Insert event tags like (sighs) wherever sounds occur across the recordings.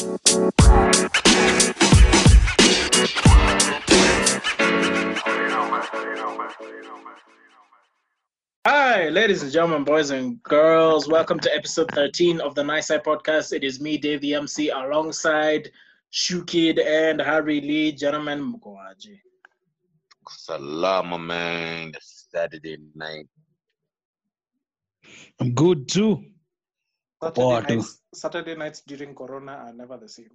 Hi, ladies and gentlemen, boys and girls. Welcome to episode 13 of the Naisai Podcast. It is me, Dave the MC, alongside Shoe Kid and Harry Lee. Gentlemen, mkoaje? Salama, man. Saturday night. I'm good too. Saturday Poa tu. nights, Saturday nights during Corona are never the same.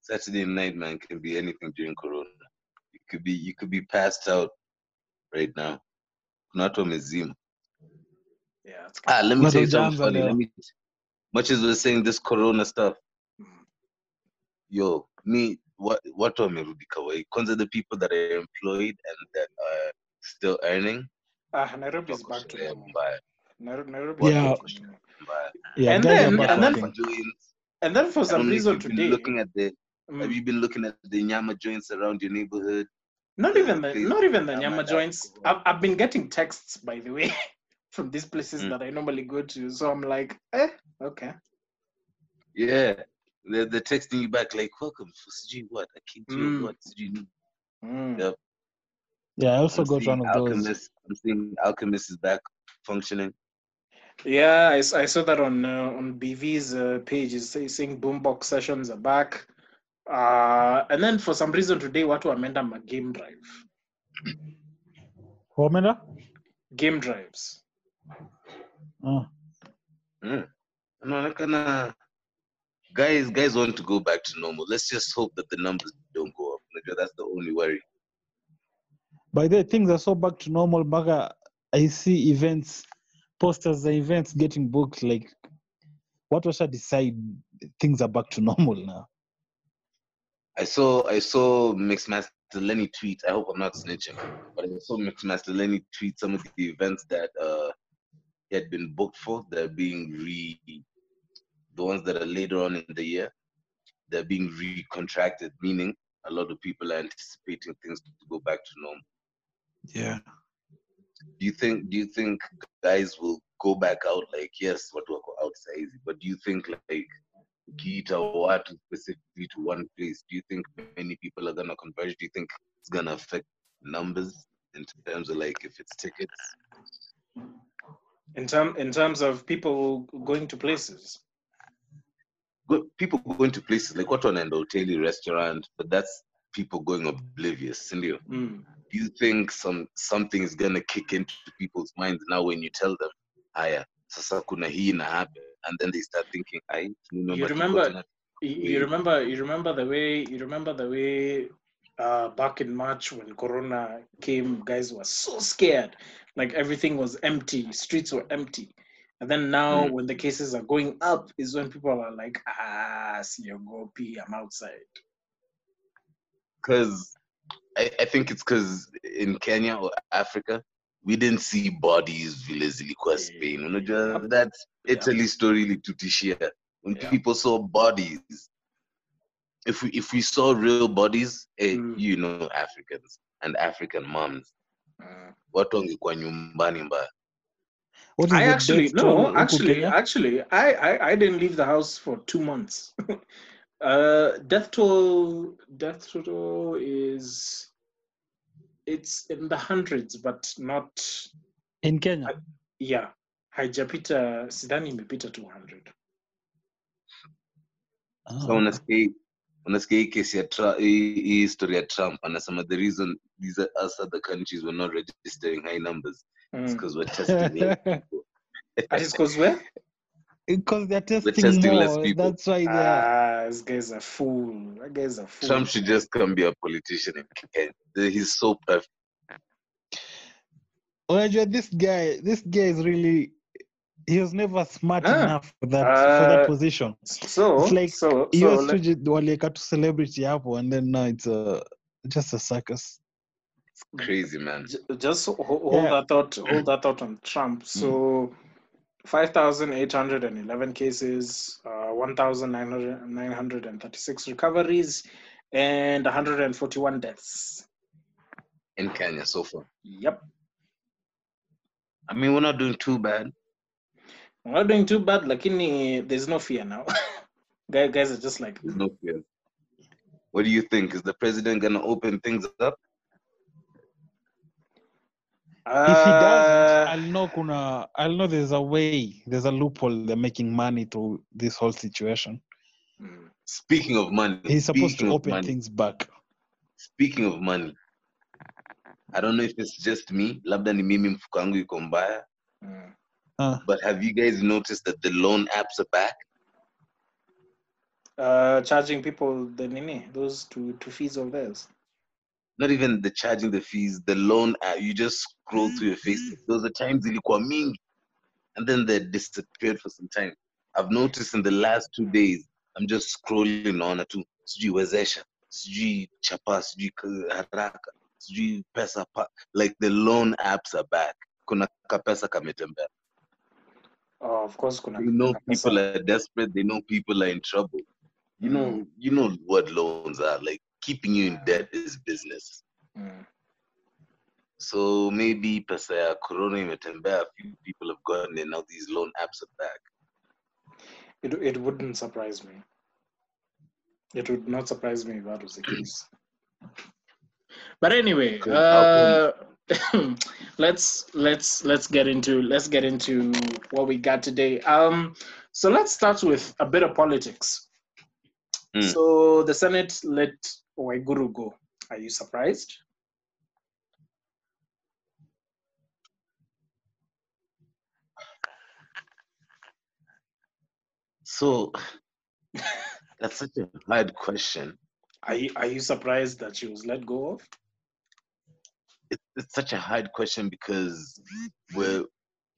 Saturday night, man, can be anything during Corona. You could be you could be passed out right now. Not on wamezima. Yeah, Ah, let me Not tell you something funny. Let me much as we're saying this Corona stuff, yo, me what what wamerudi kawaii. Kwanza the people that are employed and that are still earning. Ah, Nairobi is back to normal. mbaya, Nairobi, Nairobi Yeah. is back to normal. mbaya. Yeah, And then- and then- working. And then for some don't know if reason you've been today, looking at the mm, have you been looking at the Nyama joints around your neighborhood? not the even the place not even the that Nyama joints. I've, I've been getting texts, by the way, (laughs) from these places Mm. that I normally go to. So I'm like, eh, okay. Yeah, they're, they're texting you back like, "Welcome for Sijui what? I came to your Mm. what? Sijui ni." Mm. Yep. Yeah, I also I'm got one of those. Alchemist. I'm seeing Alchemist is back functioning. Yeah, I, s- I saw that on uh, on BV's uh, page. It's saying boombox sessions are back. Uh, and then for some reason today, watu wameenda ma game drive. Wamenda? Game drives. Oh. Mm. Inaonekana guys, guys want to go back to normal. Let's just hope that the numbers don't go up. Unajua, That's the only worry. By the way, things are so back to normal. Baga, I see events, posters, the events getting booked. Like, what was I decide? Things are back to (laughs) normal now. I saw I saw Mixmaster Lenny tweet. I hope I'm not snitching, but I saw Mixmaster Lenny tweet some of the events that uh he had been booked for. They're being re the ones that are later on in the year. They're being recontracted, meaning a lot of people are anticipating things to go back to normal. Yeah. Do you think do you think guys will go back out like yes, what go outside but do you think like Kita or what specifically to one place? Do you think many people are gonna converge? Do you think it's gonna affect numbers in terms of like if it's tickets? In term in terms of people going to places. Go, people going to places like what on an hotel restaurant, but that's people going oblivious. Sindio? Mm. Do you think some something is gonna kick into people's minds now when you tell them, "Aya, sasa kuna hii na happen," and then they start thinking, "I You remember you, remember you remember the way you remember the way uh, back in March when Corona came, guys were so scared. Like everything was empty, streets were empty. And then now Mm. when the cases are going up is when people are like, ah, see your go pee, I'm outside. because I, I think it's because in Kenya or Africa, we didn't see bodies vile zilikuwa Spain. Unajua, Yep. that's Yep. Italy story litutishia. When Yeah. people saw bodies, if we if we saw real bodies, eh, Mm. you know Africans and African moms, Uh, watu wangekuwa nyumbani mbaya. What is I actually no, actually, actually, I, I I didn't leave the house for two months. (laughs) uh, death toll, death toll is it's in the hundreds, but not in Kenya. yeah. Haijapita, sidhani imepita 200. Oh. So unasikia unasikia hii kesi ya Trump, hii hii history ya Trump anasema the reason these are, us other countries were not registering high numbers is Mm. because we're testing (laughs) young people. That is because where? Because they're testing, testing less people. That's why they're. Ah, this guy's a fool. That guy's a fool. Trump should just come be a politician. He's so perfect. Unajua, this guy, this guy is really. He was never smart Ah. enough for that for Uh, that position. So, It's like so, so US let- tu ji- waliweka tu celebrity hapo and then now it's a, just a circus. It's crazy man. J- just ho- hold Yeah. that thought hold that thought on trump so 5811 cases uh, 1936 recoveries and 141 deaths In Kenya so far. yep I mean, we're not doing too bad. We're not doing too bad. Lakini there's no fear now. (laughs) Guys are just like, There's no fear. What do you think? Is the president gonna open things up? If (laughs) he doesn't, uh, I'll know kuna I'll know there's a way, there's a loophole they're making money through this whole situation. Speaking of money, He's supposed to open money, things back. Speaking of money, I don't know if it's just me, labda ni mimi mfuko wangu iko mbaya. Uh, but have you guys noticed that the loan apps are back? uh, charging people the nini, those two two fees of theirs. Not even the charging the fees, the loan app, you just scroll through your Facebook. Mm-hmm. Those are times ilikuwa mingi, and then they disappeared for some time. I've noticed in the last two days, I'm just scrolling on to sijui wezesha, sijui chapa, sijui haraka, sijui pesa pa, like the loan apps are back. Kuna kapesa kametembea. Oh, of course, kuna. They know people are desperate. They know people are in trouble. You know, mm. you know what loans are like. Keeping you in debt is business. Mm. So maybe pesa ya corona imetembea. A few people have gotten it. Now these loan apps are back. It it wouldn't surprise me. It would not surprise me if that was the case. (clears throat) But anyway, uh, (clears throat) let's let's let's get into let's get into what we got today. Um, so let's start with a bit of politics. Mm. So the Senate let Waiguru go. Are you surprised? So (laughs) that's such a hard question. Are you, are you surprised that she was let go of? It, it's such a hard question because we're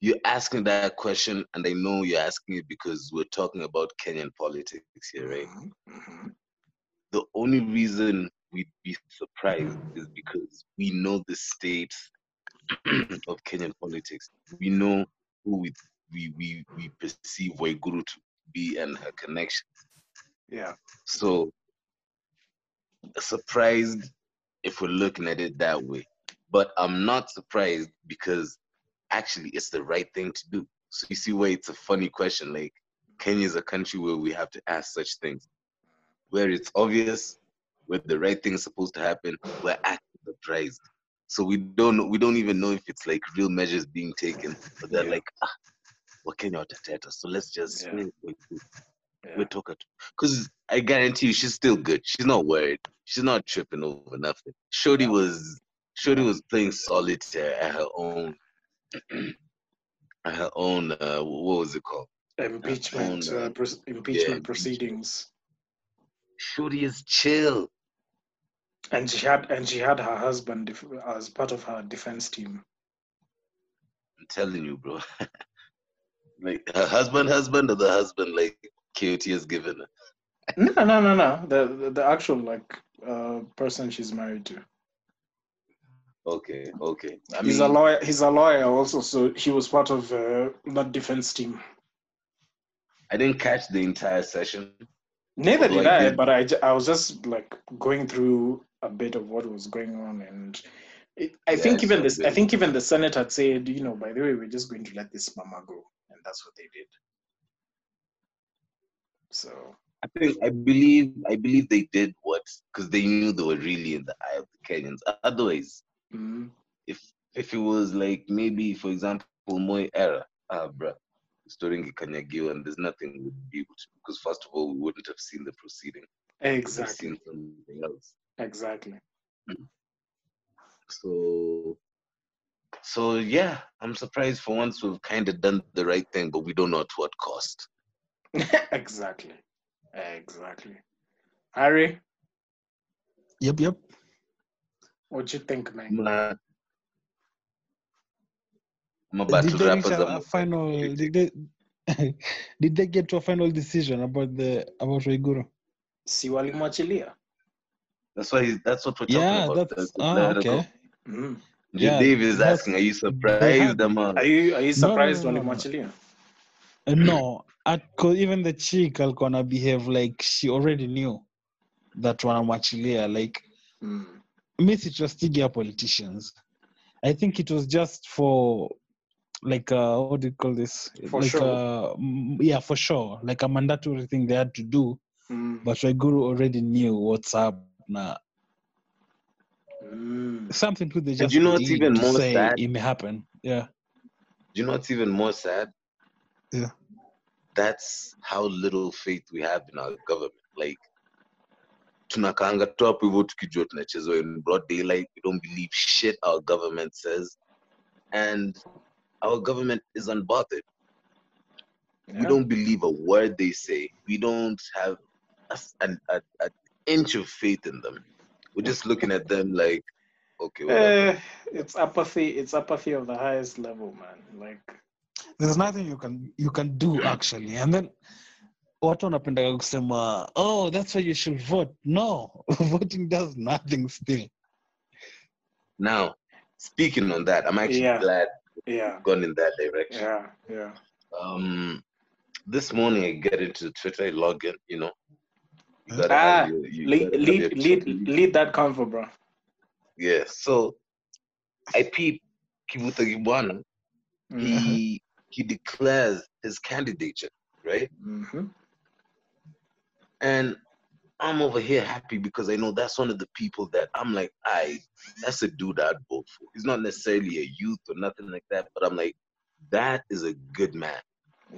you're asking that question, and I know you're asking it because we're talking about Kenyan politics here, right? Mhm, mhm. The only reason we'd be surprised is because we know the state (clears throat) of Kenyan politics. We know who we we we, we perceive Waiguru to be and her connection. Yeah. So surprised if we're looking at it that way. But I'm not surprised because actually it's the right thing to do. So you see why it's a funny question. Like Kenya is a country where we have to ask such things. Where it's obvious, where the right thing is supposed to happen, we're actually surprised. So we don't know, we don't even know if it's like real measures being taken, but they're Yeah. like, ah, what Kenya watateta. So let's just Yeah. wait, wait, wait Yeah. we're talking because I guarantee you she's still good. She's not worried. She's not tripping over nothing. Shorty was Shorty was playing solitaire at her own (clears throat) at her own uh what was it called? Impeachment, own, uh, uh, impeachment impeachment. proceedings. Shorty is chill. and she had and she had her husband as part of her defense team. I'm telling you, bro. (laughs) like her husband, husband, or the husband like KOT has given her. No, no, no, no. The the, the actual like uh, person she's married to. Okay, okay. I he's mean, a lawyer. He's a lawyer also, so he was part of uh, that defense team. I didn't catch the entire session. Neither did I I, but I, I was just like going through a bit of what was going on, and it, I Yeah, think even this, I think even the Senate had said, you know, by the way, we're just going to let this mama go, and that's what they did. So I think I believe I believe they did what because they knew they were really in the eye of the Kenyans. Otherwise, mm, if if it was like maybe for example Moi era, ah bruh, story ingekanyagiwa and there's nothing we'd be able to because first of all we wouldn't have seen the proceeding. Exactly, seen something else. exactly. So so yeah, I'm surprised for once we've kind of done the right thing, but we don't know at what cost. (laughs) exactly, exactly. Harry, Yep, yep. what you think, man? I'm, uh, I'm about Did to they wrap reach a, up. a final? Did they? (laughs) did they get to a final decision about the about Waiguru? Si walimwachilia. That's why he's, that's what we're talking Yeah, about. that's the- ah, let her go. okay. Mm. Yeah, Dave is that's- asking, are you they surprised, had- Amar? Are you are you No, no, surprised no, no, no. walimwachilia? Uh, No, at, cause even the chick alikuwa behave like she already knew that wanamwachilia. Like Mm. mi sitrustingi ya politicians. I think it was just for like uh, what do you call this? For like sure. uh, yeah, for sure, like a mandatory thing they had to do. Mm. But Waiguru already knew what's up. now. Mm. something to they just you know what's even more say sad? it may happen. Yeah, Do you know what's even more sad? Yeah. That's how little faith we have in our government. Like tunakaanga tu hapo hivyo tukijua tunachezwa in broad daylight. We don't believe shit our government says. And our government is unbothered. We don't believe a word they say. We don't have a, s- an a- an inch of faith in them. We're just looking at them like, okay, whatever. Eh, it's apathy. It's apathy of the highest level, man. Like, there's nothing you can you can do actually, and then watu wanapendaga kusema oh that's why you should vote no (laughs) voting does nothing still Now, speaking on that, I'm actually Yeah. glad yeah, gone in that direction. yeah, yeah. Um, this morning I get into Twitter, I log in, you know. You Ah, your- you Lead, lead, lead, lead that convo, bro. Yeah, so I peep Kivutha Kibwana. Mm-hmm. He he declares his candidature, right? Mm-hmm. And I'm over here happy because I know that's one of the people that I'm like, I that's a dude I'd vote for. He's not necessarily a youth or nothing like that, but I'm like, that is a good man.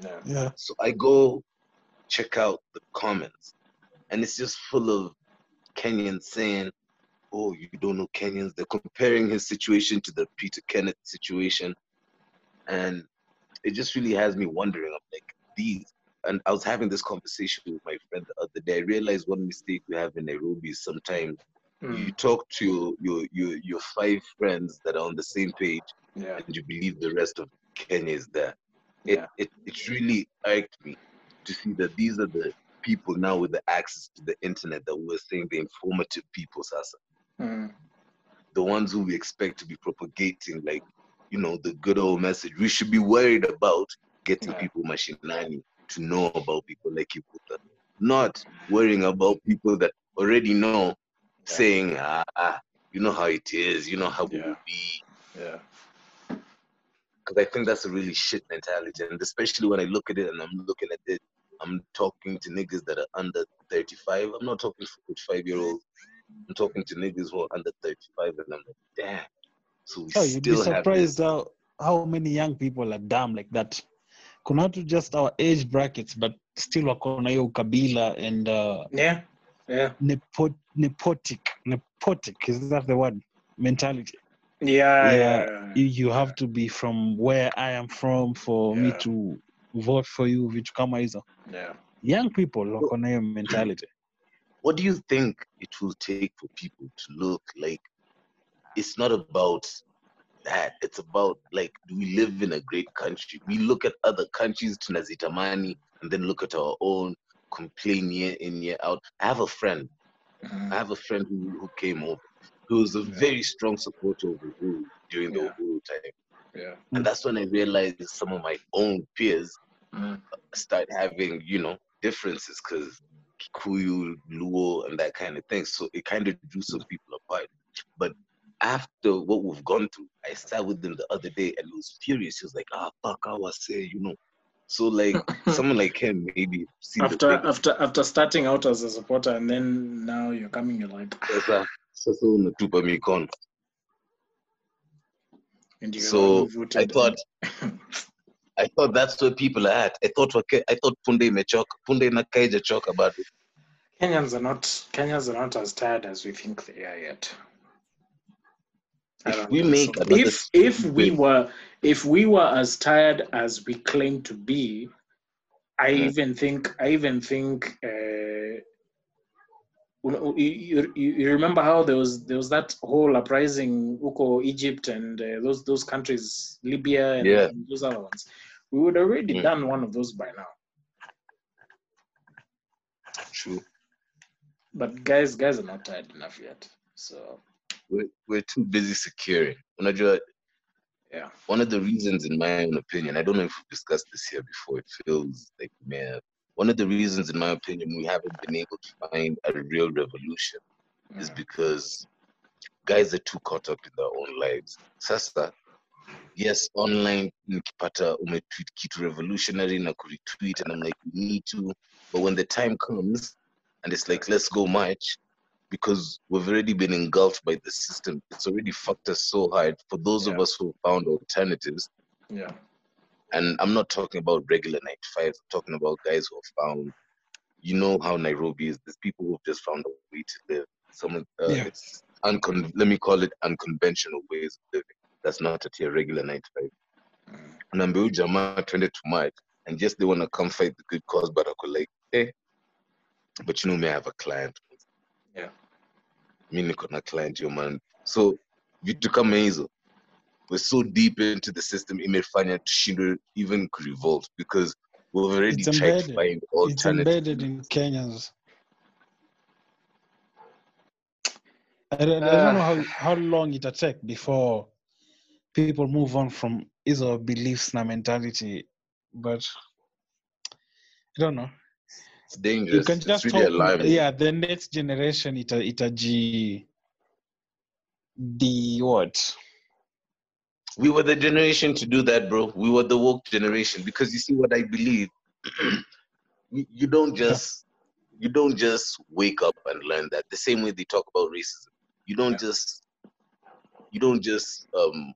Yeah. yeah So I go check out the comments, and it's just full of Kenyans saying, "Oh, you don't know Kenyans." They're comparing his situation to the Peter Kenneth situation, and it just really has me wondering. I'm like, these. And I was having this conversation with my friend the other day. I realized one mistake we have in Nairobi is sometimes you Mm. talk to your, your your your five friends that are on the same page, Yeah. and you believe the rest of Kenya is there it, Yeah. it it really irked me to see that these are the people now with the access to the internet that we're saying the informative people, Sasa. Mm. The ones who we expect to be propagating like, you know, the good old message. We should be worried about getting Yeah. people machinani to know about people like Iputa. Not worrying about people that already know saying, ah, ah, you know how it is, you know how it will be. Yeah. because I think that's a really shit mentality, and especially when I look at it and I'm looking at it, I'm talking to niggas that are under 35. I'm not talking 45 year olds. I'm talking to niggas who are under 35, and I'm like, damn. So we oh you'd be still have surprised this. how how many young people are dumb like that kuna watu just our age brackets but still wako na hiyo ukabila and uh, Yeah. Yeah. nepo, nepotic nepotic is that the word mentality Yeah. Yeah. Yeah. you, you have to be from where i am from for me to vote for you vitu kama hizo Yeah. young people wako na hiyo mentality What do you think it will take for people to look like it's not about that? It's about like, do we live in a great country? We look at other countries, tunazitamani, and then look at our own, complain year in, year out. I have a friend I Mm. have a friend who, who came over who was a Yeah. very strong supporter of Uhuru during the Yeah. Uhuru time. Yeah. And that's when I realized some of my own peers Mm. start having, you know, differences because Kikuyu, Luo, and that kind of thing. So it kind of drew some people apart. But after what we've gone through, I sat with him the other day and he was furious. He was like, ah, fuck, I was say, you know. So like (laughs) someone like him maybe see after after after starting out as a supporter and then now you're coming, you're like, "Ah," Sasa sasa unatupa mikono. and you So. I thought (laughs) I thought that's where people are at. I thought wake- I thought Punde imechoka. Punde na kaija choka bado. Kenyans are not Kenyans are not as tired as we think they are yet. I If we think make so. if if we were if we were as tired as we claim to be, I Mhm. even think I even think uh, you, you, you you remember how there was there was that whole uprising Uko Egypt and uh, those those countries Libya and, Yeah. and those other ones. We would already Mm. done one of those by now. True. But guys guys are not tired enough yet. So We're, we're too busy securing. Unajua, yeah. one of the reasons, in my own opinion, I don't know if we've discussed this here before, it feels like, man, one of the reasons, in my opinion, we haven't been able to find a real revolution is Mm. because guys are too caught up in their own lives. Sasa, yes online nikipata umetweet kitu revolutionary na kuretweet and i'm like we need to but when the time comes and it's like let's go march because we've already been engulfed by the system. It's already fucked us so hard for those of us who found alternatives. Yeah. and i'm not talking about regular night fives. I'm talking about guys who have found you know how nairobi is. There's people who've just found a way to live. Some of uh, Yeah. it's uncon- let me call it unconventional ways of living. That's not at your regular night five. Mm. naambia huyu jamaa twende to march and just they want to come fight the good cause but ako like eh. But you know me i have a client. Yeah. Mi niko na client yo man so vitu kama hizo we're so deep into the system imefanya tushindwe even revolt because we've already It's tried to embedded. find It's alternatives embedded in Kenyans. I don't, I don't know how, ah. how long it'll take before people move on from hizo beliefs na mentality, but I don't know. It's You dangerous can it's just really hope, alarming yeah, the next generation ita itaji the what? we were the generation to do that bro. We were the woke generation because you see what i believe? (clears throat) You, you don't just you don't just wake up and learn that. The same way they talk about racism. You don't just you don't just um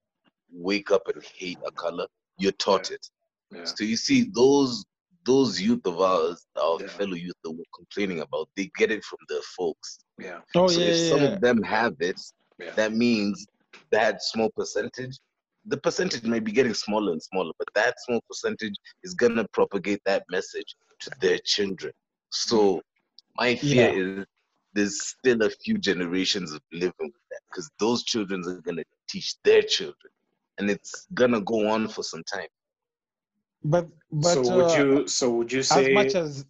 wake up and hate a color. You're taught it. Yeah. so you see those those youth of ours our Yeah. fellow youth that we're complaining about they get it from their folks Yeah. Oh so yeah, if yeah, some yeah. of them have it Yeah. that means that small percentage the percentage may be getting smaller and smaller but that small percentage is going to propagate that message to their children so mm. my fear Yeah. is there's still a few generations of living with that because those children are going to teach their children and it's going to go on for some time But but so would uh, you so would you say as much as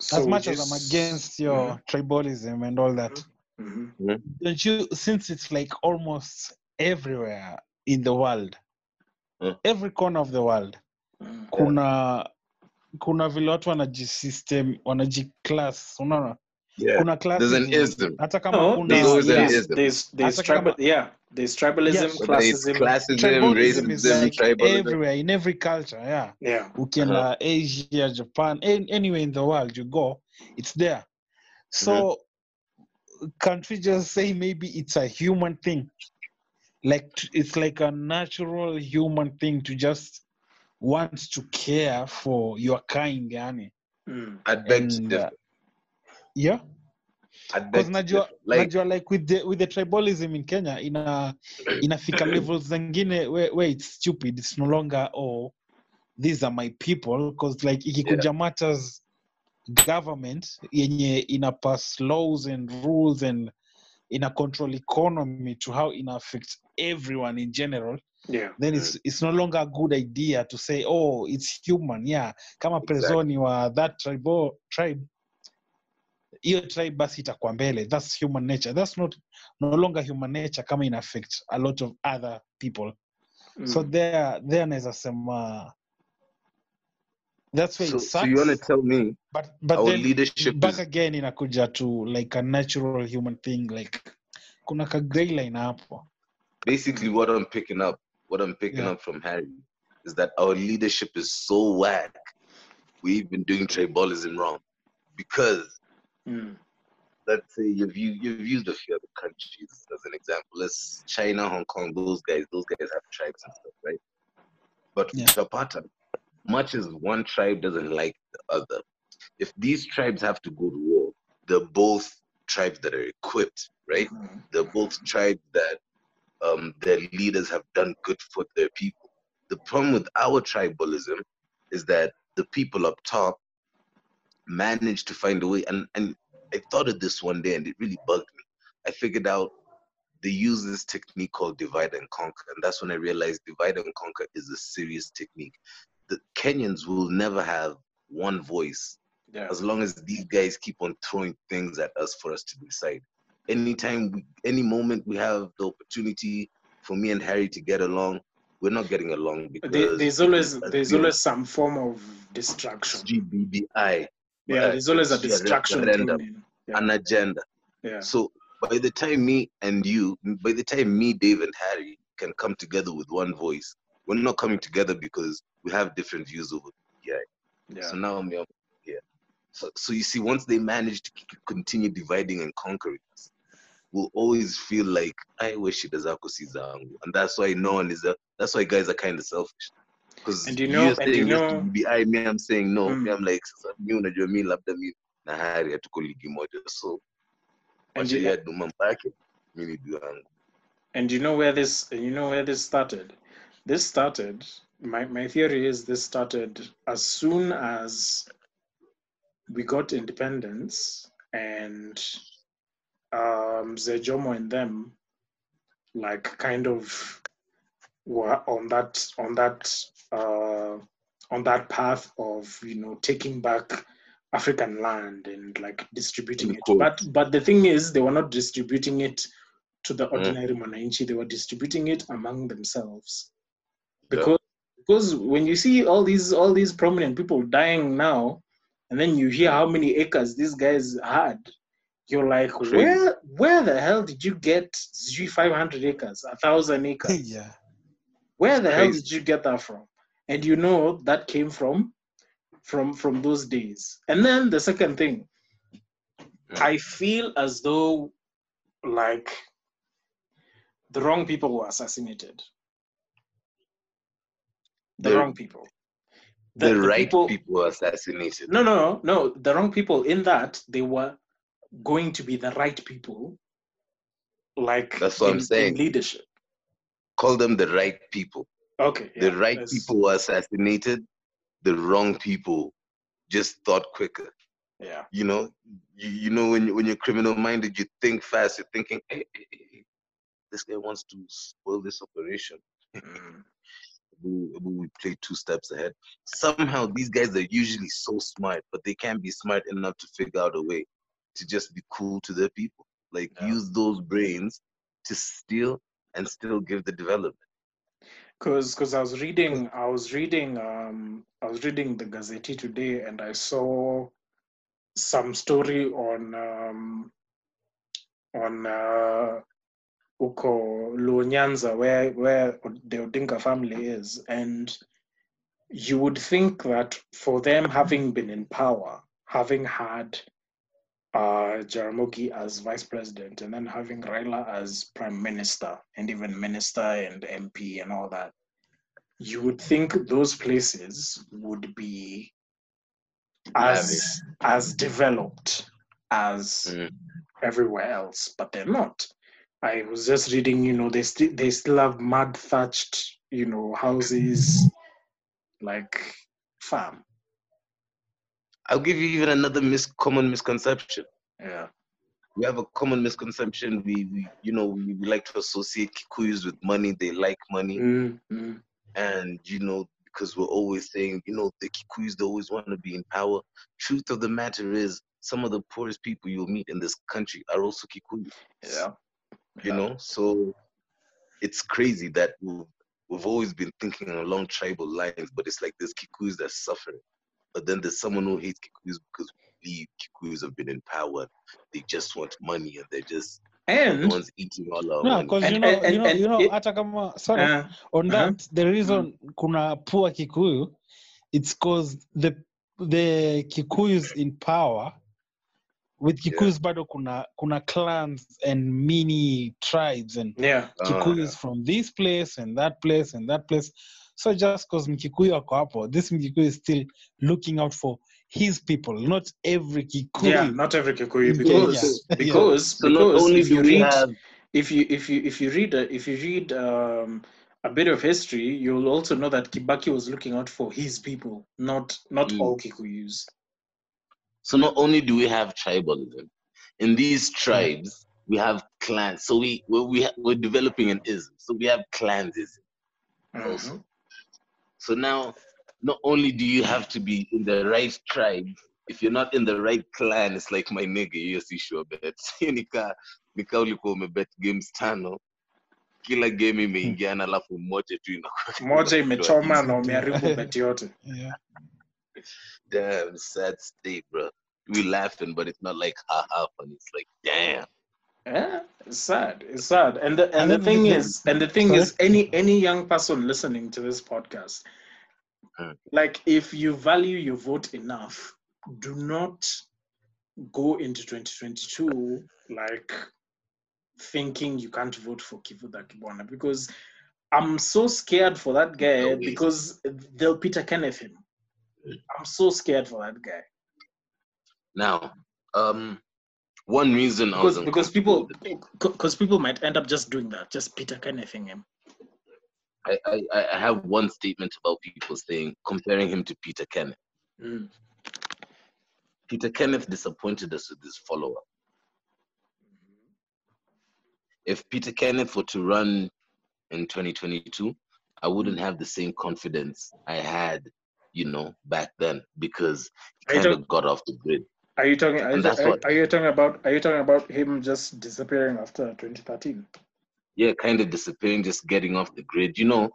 so as much you as I'm against your tribalism and all that, Mhm. don't you since it's like almost everywhere in the world every corner of the world Mhm. kuna kuna vile watu wanajisystem wanajiclass unaona yeah. Kuna there's an ism. hata kama No, kuna there's always an yeah, there's, ism. there's, there's Hata kama- yeah, there's tribalism, Yes. classism. classism tribalism racism like tribalism. everywhere in every culture yeah. Yeah, ukienda asia japan an- anywhere in the world you go it's there. So can't we just say maybe it's a human thing. Like it's like a natural human thing to just want to care for your kind yani. Mm. i'd beg to And, differ. uh, yeah. Because najua like najua like with the with the tribalism in kenya ina (clears throat) inafika levels zingine where, where it's stupid. It's no longer oh these are my people. Because like ikikuja matters government yenye ina pass laws and rules and ina control economy to how ina affect everyone in general Yeah, then it's, it's no longer a good idea to say oh it's human. Yeah. Kama prezoni wa that tribe, tribe hiyo tribe basi itakuwa mbele that's human nature that's not no longer human nature kama ina affect a lot of other people Mm. so there there naweza sema that's where so, it so you want to tell me but but our then leadership back is again inakuja to like a natural human thing like kuna ka gray line hapo basically what I'm picking up, what I'm picking Yeah. up from Harry is that our leadership is so whack. We've been doing tribalism wrong because Mm. let's say you've you've used a few other countries as an example. Let's China, Hong Kong, those guys, those guys have tribes and stuff, right? But Yeah. Zapata, much as one tribe doesn't like the other, if these tribes have to go to war, they're both tribes that are equipped, right? Mhm. they're both tribes that um, their leaders have done good for their people. The problem with our tribalism is that the people up top manage to find a way. And, and I thought of this one day and it really bugged me. I figured out they use this technique called divide and conquer. And that's when I realized divide and conquer is a serious technique. The Kenyans will never have one voice Yeah, as long as these guys keep on throwing things at us for us to decide. Anytime we, any moment we have the opportunity for me and Harry to get along, we're not getting along because there's always there's always some form of distraction. GBBI, Yeah, uh, there's always a it's distraction referendum. Yeah. an agenda. Yeah. So by the time me and you, by the time me, Dave, and Harry can come together with one voice. We're not coming together because we have different views over yeah. Yeah. So now me, yeah. So, so you see, once they manage to continue dividing and conquering us, we'll always feel like I wish it zangu, and that's why no one is. A, that's why guys are kind of selfish. Because And you know- and you know- be I me, I'm saying no. Mm. Me, I'm like, sasa mi unajua mi labda mi na hari hatuko ligi moja, so And wacha you- yeye adu mambo yake, mi ni yangu. And you know where this you know where this started? This started my, my theory is this started as soon as we got independence and um Zejomo and them like kind of were on that on that uh on that path of you know taking back African land and like distributing it. quotes. But but the thing is they were not distributing it to the Mm. ordinary Mwananchi, they were distributing it among themselves. Yeah. Because because when you see all these all these prominent people dying now, and then you hear how many acres these guys had, you're like, Crazy. where where the hell did you get 500 acres, a thousand acres? (laughs) yeah. Where the hell did you get that from? And you know that came from from from those days. And then the second thing, Yeah. I feel as though like the wrong people were assassinated. The, The- wrong people. The, right people, were assassinated. No, no, no, no. The wrong people in that they were going to be the right people. Like That's what I'm in- in saying. leadership. Call them the right people. Okay. the right that's- people were assassinated. The wrong people just thought quicker. Yeah. You know, you, you know when you, when you're criminal minded, you think fast. You're thinking, hey, hey, hey, hey, this guy wants to spoil this operation. Mm. (laughs) We, we play two steps ahead. Somehow these guys are usually so smart, but they can't be smart enough to figure out a way to just be cool to their people. Like Yeah. use those brains to steal and still give the development. Cause, cause I was reading, I was reading, um, I was reading the Gazette today, and I saw some story on, um, on uh, Uko Luo Nyanza, where where the Odinga family is, and you would think that for them having been in power, having had uh, Jaramogi as vice president, and then having Raila as prime minister, and even minister and MP and all that, you would think those places would be as as developed as Mm. everywhere else, but they're not. I was just reading, you know, they still they still have mud thatched, you know, houses, like farm. I'll give you even another mis- common misconception. Yeah. we have a common misconception. We, we you know, we, we like to associate Kikuyus with money. They like money, Mm, mm. and you know, because we're always saying, you know, the Kikuyus they always want to be in power. Truth of the matter is, some of the poorest people you'll meet in this country are also Kikuyus. Yeah. You Yeah. know, so it's crazy that we've, we've always been thinking along tribal lines, but it's like there's Kikuyus that suffer. But then there's someone who hates Kikuyus because we believe Kikuyus have been in power. They just want money and they're just the And ones eating all our No, money. because And- you know, and- you know, and you know, it- hata kama sorry, uh, on uh-huh. that the reason kuna poor Kikuyu, it's because the the Kikuyus in power with Yeah. Kikuyus bado kuna kuna clans and mini tribes and yeah. Ah, Kikuyus from this place and that place and that place. So just because Mkikuyu ako hapo, this Mkikuyu is still looking out for his people, not every Kikuyu. Yeah, not every Kikuyu because Kenya. Yeah. because So because only if you read have if you if you if you read a, if you read um, a bit of history, you'll also know that Kibaki was looking out for his people, not not Mm. all Kikuyus. so not only do we have tribalism, in these tribes we have clans. So we we we ha- we're developing an ism. So we have clansism. also. So now, not only do you have to be in the right tribe, if you're not in the right clan, it's like my nigga, hiyo si sure bet. (laughs) nika nika ulikuwa umebet games tano, kila game imeingiana, alafu moja tu inakuwa Moja imechoma na Easy. umeharibu (laughs) bet yote. Yeah. Damn sad state, bro. We laughing, but it's not like ha ha funny. It's like damn. Yeah, it's sad. It's sad. And the and, And the thing the- is, and the thing Sorry? is, any any young person listening to this podcast, Hmm. like if you value your vote enough, do not go into 2022 like thinking you can't vote for Kivutha Kibwana because I'm so scared for that guy No because they'll Peter Kenneth him. I'm so scared for that guy Now, um, one reason I because was because people because people might end up just doing that, just Peter Kennething him. I, I, I have one statement about people saying comparing him to Peter Kenneth. Mm. Peter Kenneth disappointed us with his follower. If Peter Kenneth were to run in 2022, I wouldn't have the same confidence I had, you know, back then because he kind of got off the grid. Are you talking? Are you, are, what- are you talking about? Are you talking about him just disappearing after 2013? Yeah, kind of disappearing, just getting off the grid. You know,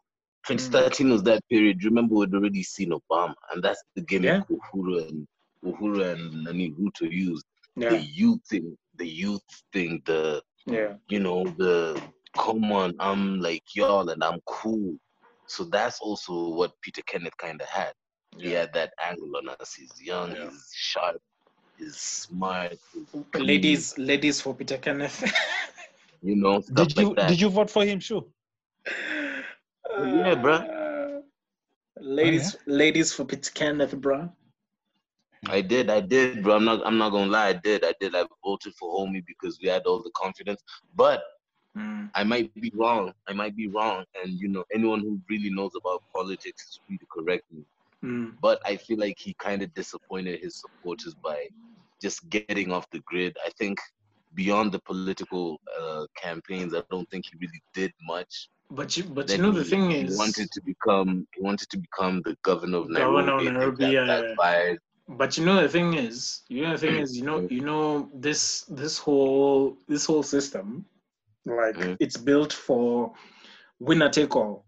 2013 hmm. was that period. Remember, we'd already seen Obama, and that's the gimmick Yeah. Uhuru and Uhuru and Nani Ruto used. The youth thing, the youth thing, the yeah, you know, the come on, I'm like y'all and I'm cool. So that's also what Peter Kenneth kind of had. He had that angle on us. He's young, Yeah. he's sharp, he's my he's clean, ladies, ladies for Peter Kenneth. (laughs) you know, stuff Did you like that. did you vote for him, sure? Yeah, bruh. Uh, (sighs) Ladies, ladies for Peter Kenneth, bruh. I did, I did, bro. I'm not I'm not gonna lie, I did, I did. I voted for homie because we had all the confidence. But Mm. I might be wrong. I might be wrong. And you know, anyone who really knows about politics is free to correct me. Mm. but I feel like he kind of disappointed his supporters by just getting off the grid. I think beyond the political uh, campaigns, I don't think he really did much. But you, but Then you know the thing he is, wanted to become he wanted to become the governor of Governor of Nairobi. Nairobi, that yeah. But you know the thing is, you know the thing is, you know, you know this this whole this whole system, like Mm. it's built for winner take all,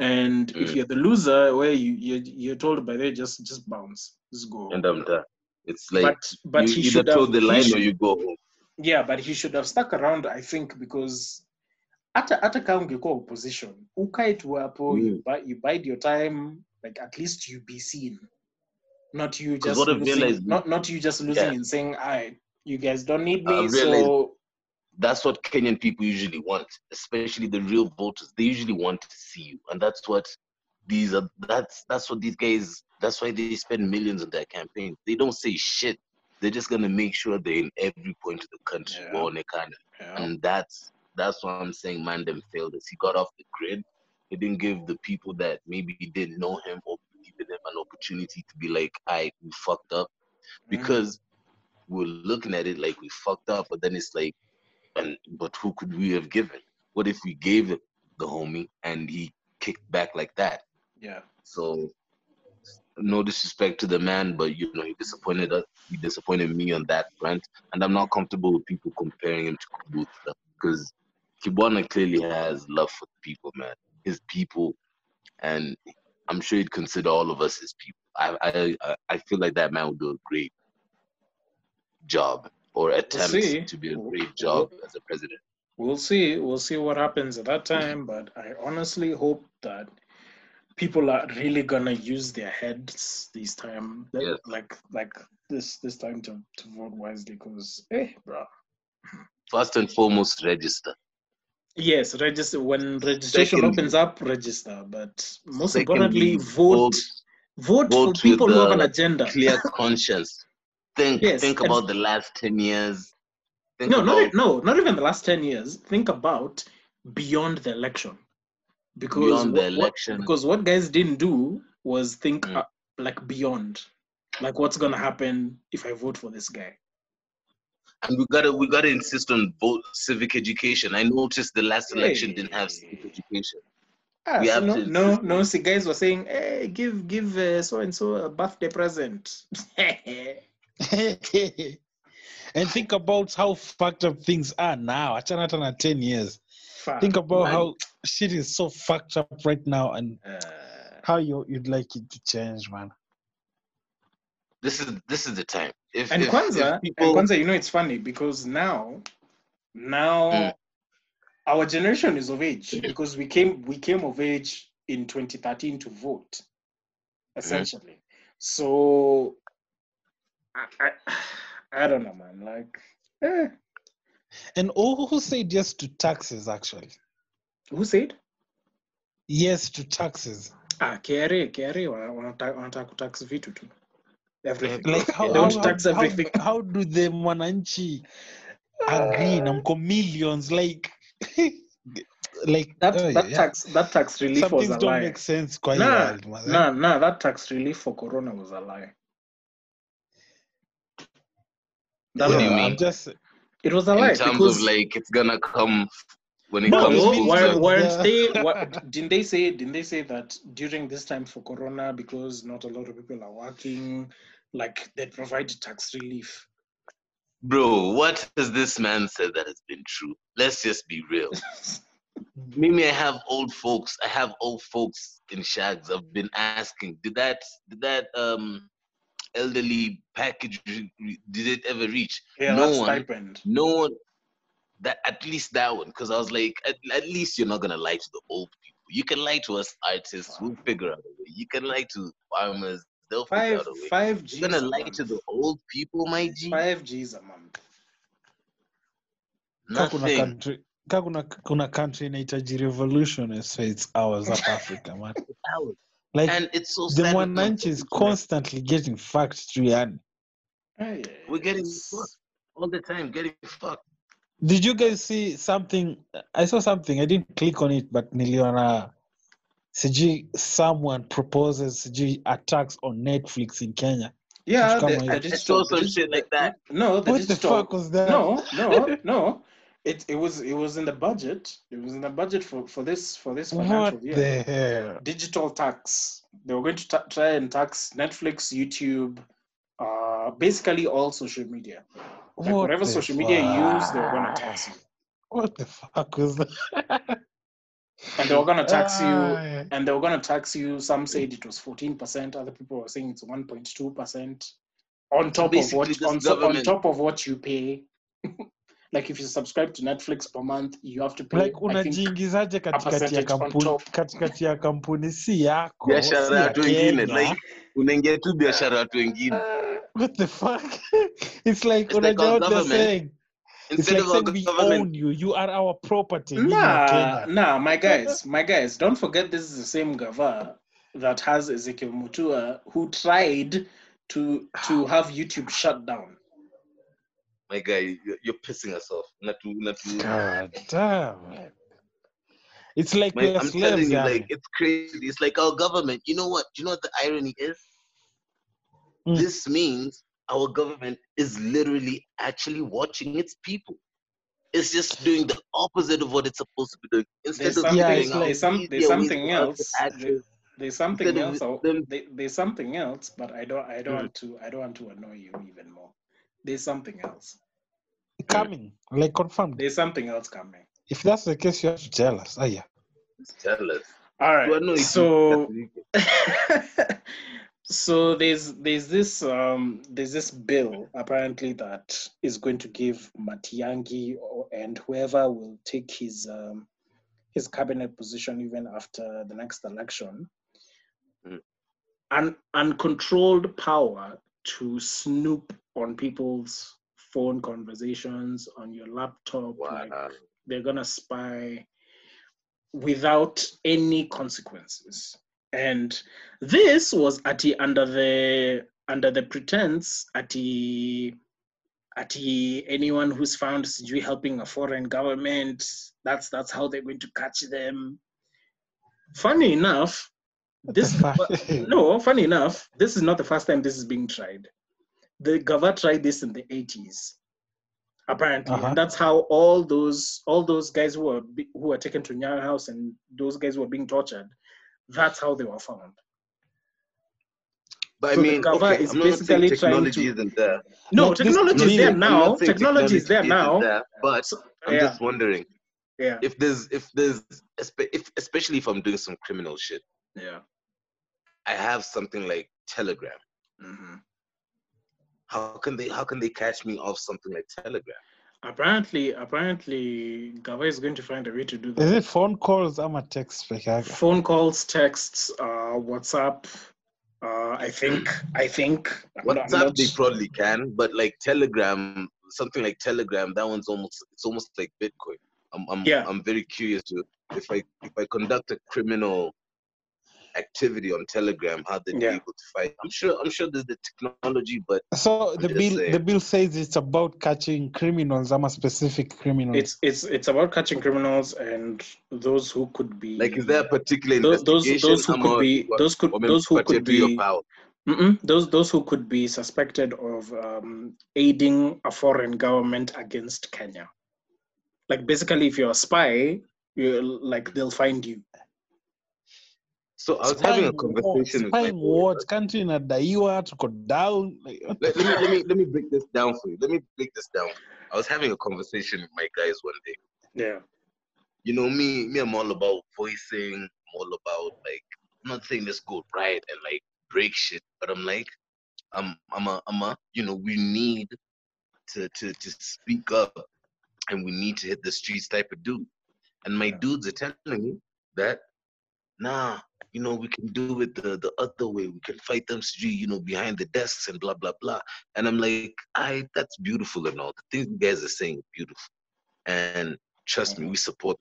and if Mm. you're the loser, where you you you're told by there just just bounce, just go. And I'm done. It's like but but you he either toe have the line should- or you go home. yeah, but he should have stuck around. I think because hata hata kama ungekuwa opposition, ukae tu hapo, Mm. you, buy, you bide your time, like at least you be seen, not you just losing, not not you just losing Yeah. and saying, "I, you guys don't need me." So That's what Kenyan people usually want, especially the real voters. They usually want to see you, and that's what these are. That's that's what these guys. That's why they spend millions on their campaign. They don't say shit. They're just gonna make sure they're in every point of the country. Yeah. Of. yeah. And that's that's why I'm saying Mandem failed us. He got off the grid. He didn't give the people that maybe didn't know him or believe in him an opportunity to be like, I we fucked up. Mm. Because we're looking at it like we fucked up, but then it's like, and but who could we have given? What if we gave it the homie and he kicked back like that? yeah, So no disrespect to the man, but you know he disappointed us. He disappointed me on that front, and I'm not comfortable with people comparing him to Kivutha because Kibwana clearly has love for the people, man. His people, and I'm sure he'd consider all of us his people. I I I- I feel like that man would do a great job or attempt see. to be a great job as a president. we'll see. We'll see what happens at that time. But I honestly hope that people are really gonna use their heads this time, like- Yes. like like this this time to to vote wisely. Because, hey, eh, bro. First and foremost, register. Yes, register when registration opens up, register. But most importantly, vote. Vote, vote for people who have an agenda. Clear (laughs) conscience. Think Yes, think about the last ten years. Think No, not, about e- no, not even the last ten years. Think about beyond the election, because Beyond the what- what- election. because what guys didn't do was think Mm. uh, like beyond, like what's gonna happen if I vote for this guy. and we gotta we gotta insist on vote civic education. I noticed the last election didn't have civic education. Ah, We so have no, no, no. See, guys were saying, "Hey, give, give so and so a birthday present." (laughs) (laughs) (laughs) and think about how fucked up things are now. Achana hata na 10 years. Fam, Think about man. how shit is so fucked up right now and Uh, how you, you'd like it to change, man. This is this is the time. If, and if, Kwanzaa, if people, and Kwanzaa, you know, it's funny because now, Now Mm. our generation is of age because we came we came of age in 2013 to vote, essentially. So I, I I don't know, man. Like, eh. And who who said yes to taxes actually? who said? Yes to taxes. Ah, KRA, KRA wana- wanataka kutax vitu tu. Everything. Like how, they want how, to tax how, everything. how do the mwananchi agree na mko millions like (laughs) like That oh, that yeah. tax that tax relief Some was a don't lie. make sense hii Nah, world, nah, nah, that tax relief for Corona was a lie. That What do you a Yeah, lie. mean? I'm just It was a In terms because of like it's gonna come when it No, comes it no, means full were, that circle. weren't the- they? (laughs) What, didn't they say? Didn't they say that during this time for Corona, because not a lot of people are working, like they provide tax relief. Bro, what has this man said that has been true? Let's just be real. (laughs) Maybe I have old folks. I have old folks in shags. I've been asking, did that did that um elderly package re- re- did it ever reach? Yeah, no that one, stipend. no one. That at least that one, because I was like, at, at least you're not gonna lie to the old people. You can lie to us artists. We'll figure out a way. You can lie to farmers. They'll figure Five out a way. five You're G's gonna lie month. to the old people, my G. Five G's a month. ka kuna Nothing. country ka kuna, kuna country inahitaji revolution so it's ours up Africa man. (laughs) Hours. Like And it's so the sad. with mwananchi is constantly getting fucked through yani. Hey, We're getting it's- fucked all the time. Getting fucked. Did you guys see something? I saw something. I didn't click on it, but niliona sijui someone proposes sijui attacks on Netflix in Kenya. Yeah, Kitu the, kama the hiyo. I just saw some shit like that. No, the What the digital. fuck was that? No, no, (laughs) no. It it was it was in the budget. It was in the budget for for this for this financial What year. the hell? Digital tax. They were going to ta- try and tax Netflix, YouTube, uh, basically all social media. Like What whatever the social media you use, they were gonna tax you, What the fuck was that? and they were gonna tax you. And they were gonna tax you. Some said it was fourteen percent. Other people were saying it's one point two percent on top of what this on, on top of what you pay. (laughs) like if you subscribe to Netflix per month, you have to pay. like I think, unajiingizaje katikati ya kampuni katikati ya kampuni si yako si biashara ya ya watu wengine Kenya. like unaingia tu biashara ya watu wengine uh, what the fuck (laughs) it's like It's like unajua our what they're government. saying it's instead like of our saying we government own you you are our property nyinyi Nah, nah, my (laughs) guys, my guys, don't forget this is the same Gava that has Ezekiel Mutua who tried to to (sighs) have YouTube shut down. My guy you're, you're pissing us off Unatu- unatu- god damn it's like My- we're I'm slaves telling you, like it's crazy. It's like our government. You know what? Do you know what the irony is? Mm. This means our government is literally actually watching its people. It's just doing the opposite of what it's supposed to be doing. Instead There's of something, Yeah, figuring it's like- there's, some, there's something for us to else. there- There's something instead of else. Them- there- there's something else, but I don't. I don't Mm. want to. I don't want to annoy you even more. There's something else. coming like confirmed There's something else coming. if that's the case you have to tell us oh yeah Jealous. All right. All Do I know right. if So (laughs) so there's there's this um there's this bill apparently that is going to give Matiangi or, and whoever will take his um his cabinet position even after the next election Mm. an uncontrolled power to snoop on people's phone conversations on your laptop like they're gonna spy without any consequences. And this was at the, under the under the pretense at the at the, anyone who's found sijui helping a foreign government that's that's how they're going to catch them. Funny enough this no funny enough this is not the first time this is being tried. The gava tried this in the 80s apparently. Uh-huh. and that's how all those all those guys who were who were taken to Nyayo house and those guys who were being tortured that's how they were found. But I So the mean, cover okay, is I'm not saying basically trying technology to- isn't there. no Like this technology is there now. technology is there isn't now. there, but So- I'm yeah. just wondering yeah. if there's if there's if especially if I'm doing some criminal shit, yeah I have something like Telegram. hmm How can they how can they catch me off something like Telegram? apparently, apparently, Gava is going to find a way to do that. Is it phone calls? I'm a text peke Phone calls, texts, uh, WhatsApp. Uh, I think. I think. I'm not- WhatsApp not- they probably can, but like Telegram, something like Telegram, that one's almost it's almost like Bitcoin. I'm I'm Yeah. I'm very curious to if I if I conduct a criminal activity on Telegram, how they'd Yeah. be able to fight. I'm sure I'm sure there's the technology, but So the just bill the bill says it's about catching criminals. I'm a specific criminal. It's it's it's about catching criminals and those who could be like is there a particular those those, those who could a- be those could those who could particular to your be power. Mm-mm. those those who could be suspected of um, aiding a foreign government against Kenya. Like basically, if you're a spy, you like they'll find you. So I was having a conversation with my Spying boy, what? Country inadaiwa tuko down. Like, what (laughs) let, the let me let me let me break this down for you. Let me break this down. I was having a conversation with my guys one day. Yeah. You know me, me, I'm all about voicing. I'm all about like I'm not saying let's go right and like break shit, but I'm like, I'm I'm a I'm a you know, we need to to to speak up and we need to hit the streets type of dude. And my dudes are telling me that nah, you know, we can do it the, the other way. We can fight them you know, behind the desks and blah blah blah. And I'm like, I that's beautiful and all. The things you guys are saying are beautiful. And trust me, we support.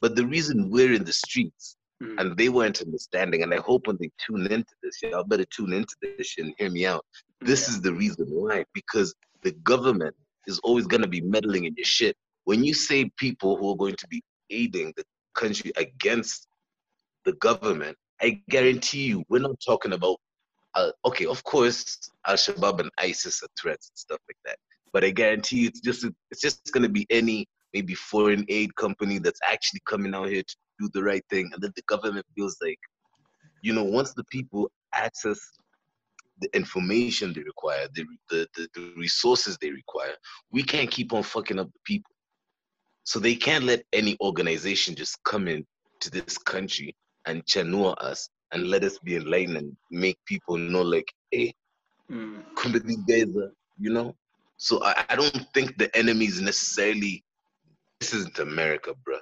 But the reason we're in the streets Mm. and they weren't understanding, and I hope when they tune into this, y'all better tune into this and hear me out. This is the reason why. Because the government is always gonna be meddling in your shit. When you say people who are going to be aiding the country against the government, I guarantee you, we're not talking about. Uh, okay, of course, Al Shabaab and ISIS are threats and stuff like that. But I guarantee you, it's just it's just gonna be any maybe foreign aid company that's actually coming out here to do the right thing, and then the government feels like, you know, once the people access the information they require, the, the, the, the resources they require, we can't keep on fucking up the people. So they can't let any organization just come in to this country and chanua us and let us be enlightened and make people know like, hey, Mm. guys you know? So I, I don't think the enemy is necessarily this isn't America, bruh.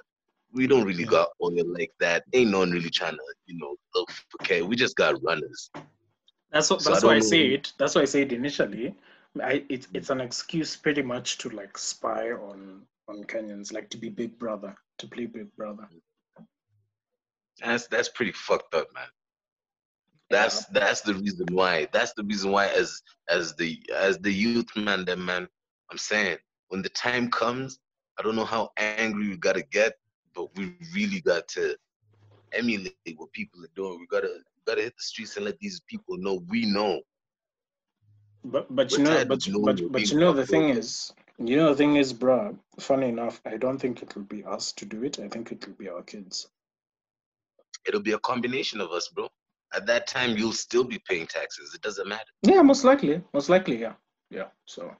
We don't really got oil like that. Ain't no one really trying to, you know, look okay. We just got runners. That's what, So I that's why I don't say it. That's why I said initially. I it's it's an excuse pretty much to like spy on on Kenyans, like to be Big Brother, to play Big Brother. That's that's pretty fucked up, man. That's that's the reason why. That's the reason why as as the as the youth man, then man, I'm saying when the time comes, I don't know how angry we gotta get, but we really got to emulate what people are doing. We gotta we gotta hit the streets and let these people know we know. But but We're you know but but but you know the thing is you know the thing is, bruh, funny enough, I don't think it will be us to do it. I think it will be our kids. It'll be a combination of us, bro. At that time, you'll still be paying taxes. It doesn't matter. Yeah, most likely. Most likely, yeah. Yeah. So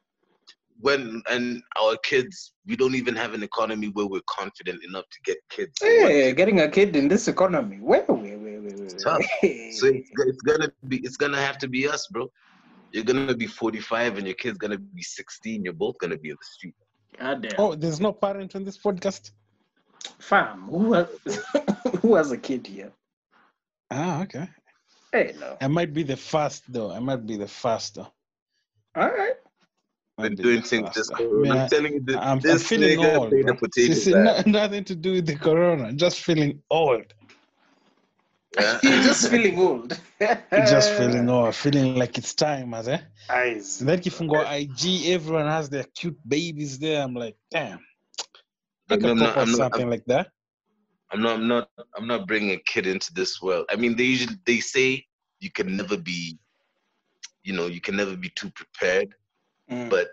When and our kids, we don't even have an economy where we're confident enough to get kids. to want hey, kids. getting a kid in this economy. Wait, wait, wait, wait, wait. tough. So it's, it's gonna be it's gonna have to be us, bro. You're gonna be 45 and your kid's gonna be 16. You're both gonna be in the street. God damn. Oh, there's no parent on this podcast. Fam, who has (laughs) who has a kid here? Ah, okay. Hey no. I might be the first though. I might be the first though. All right. Might Been doing things just. this though. Man, I'm telling you, this, I'm, I'm feeling nigga old. paid the potato See, see, no- nothing to do with the corona. Just feeling old. Yeah. (laughs) Just feeling old. Just feeling old. Feeling like it's time, as eh? eyes. Then kifungwa IG, everyone has their cute babies there. I'm like, damn. A I'm not- I'm not- something like that. I'm not, I'm not, I'm not bringing a kid into this world. I mean, they usually they say you can never be, you know, you can never be too prepared. Mm. But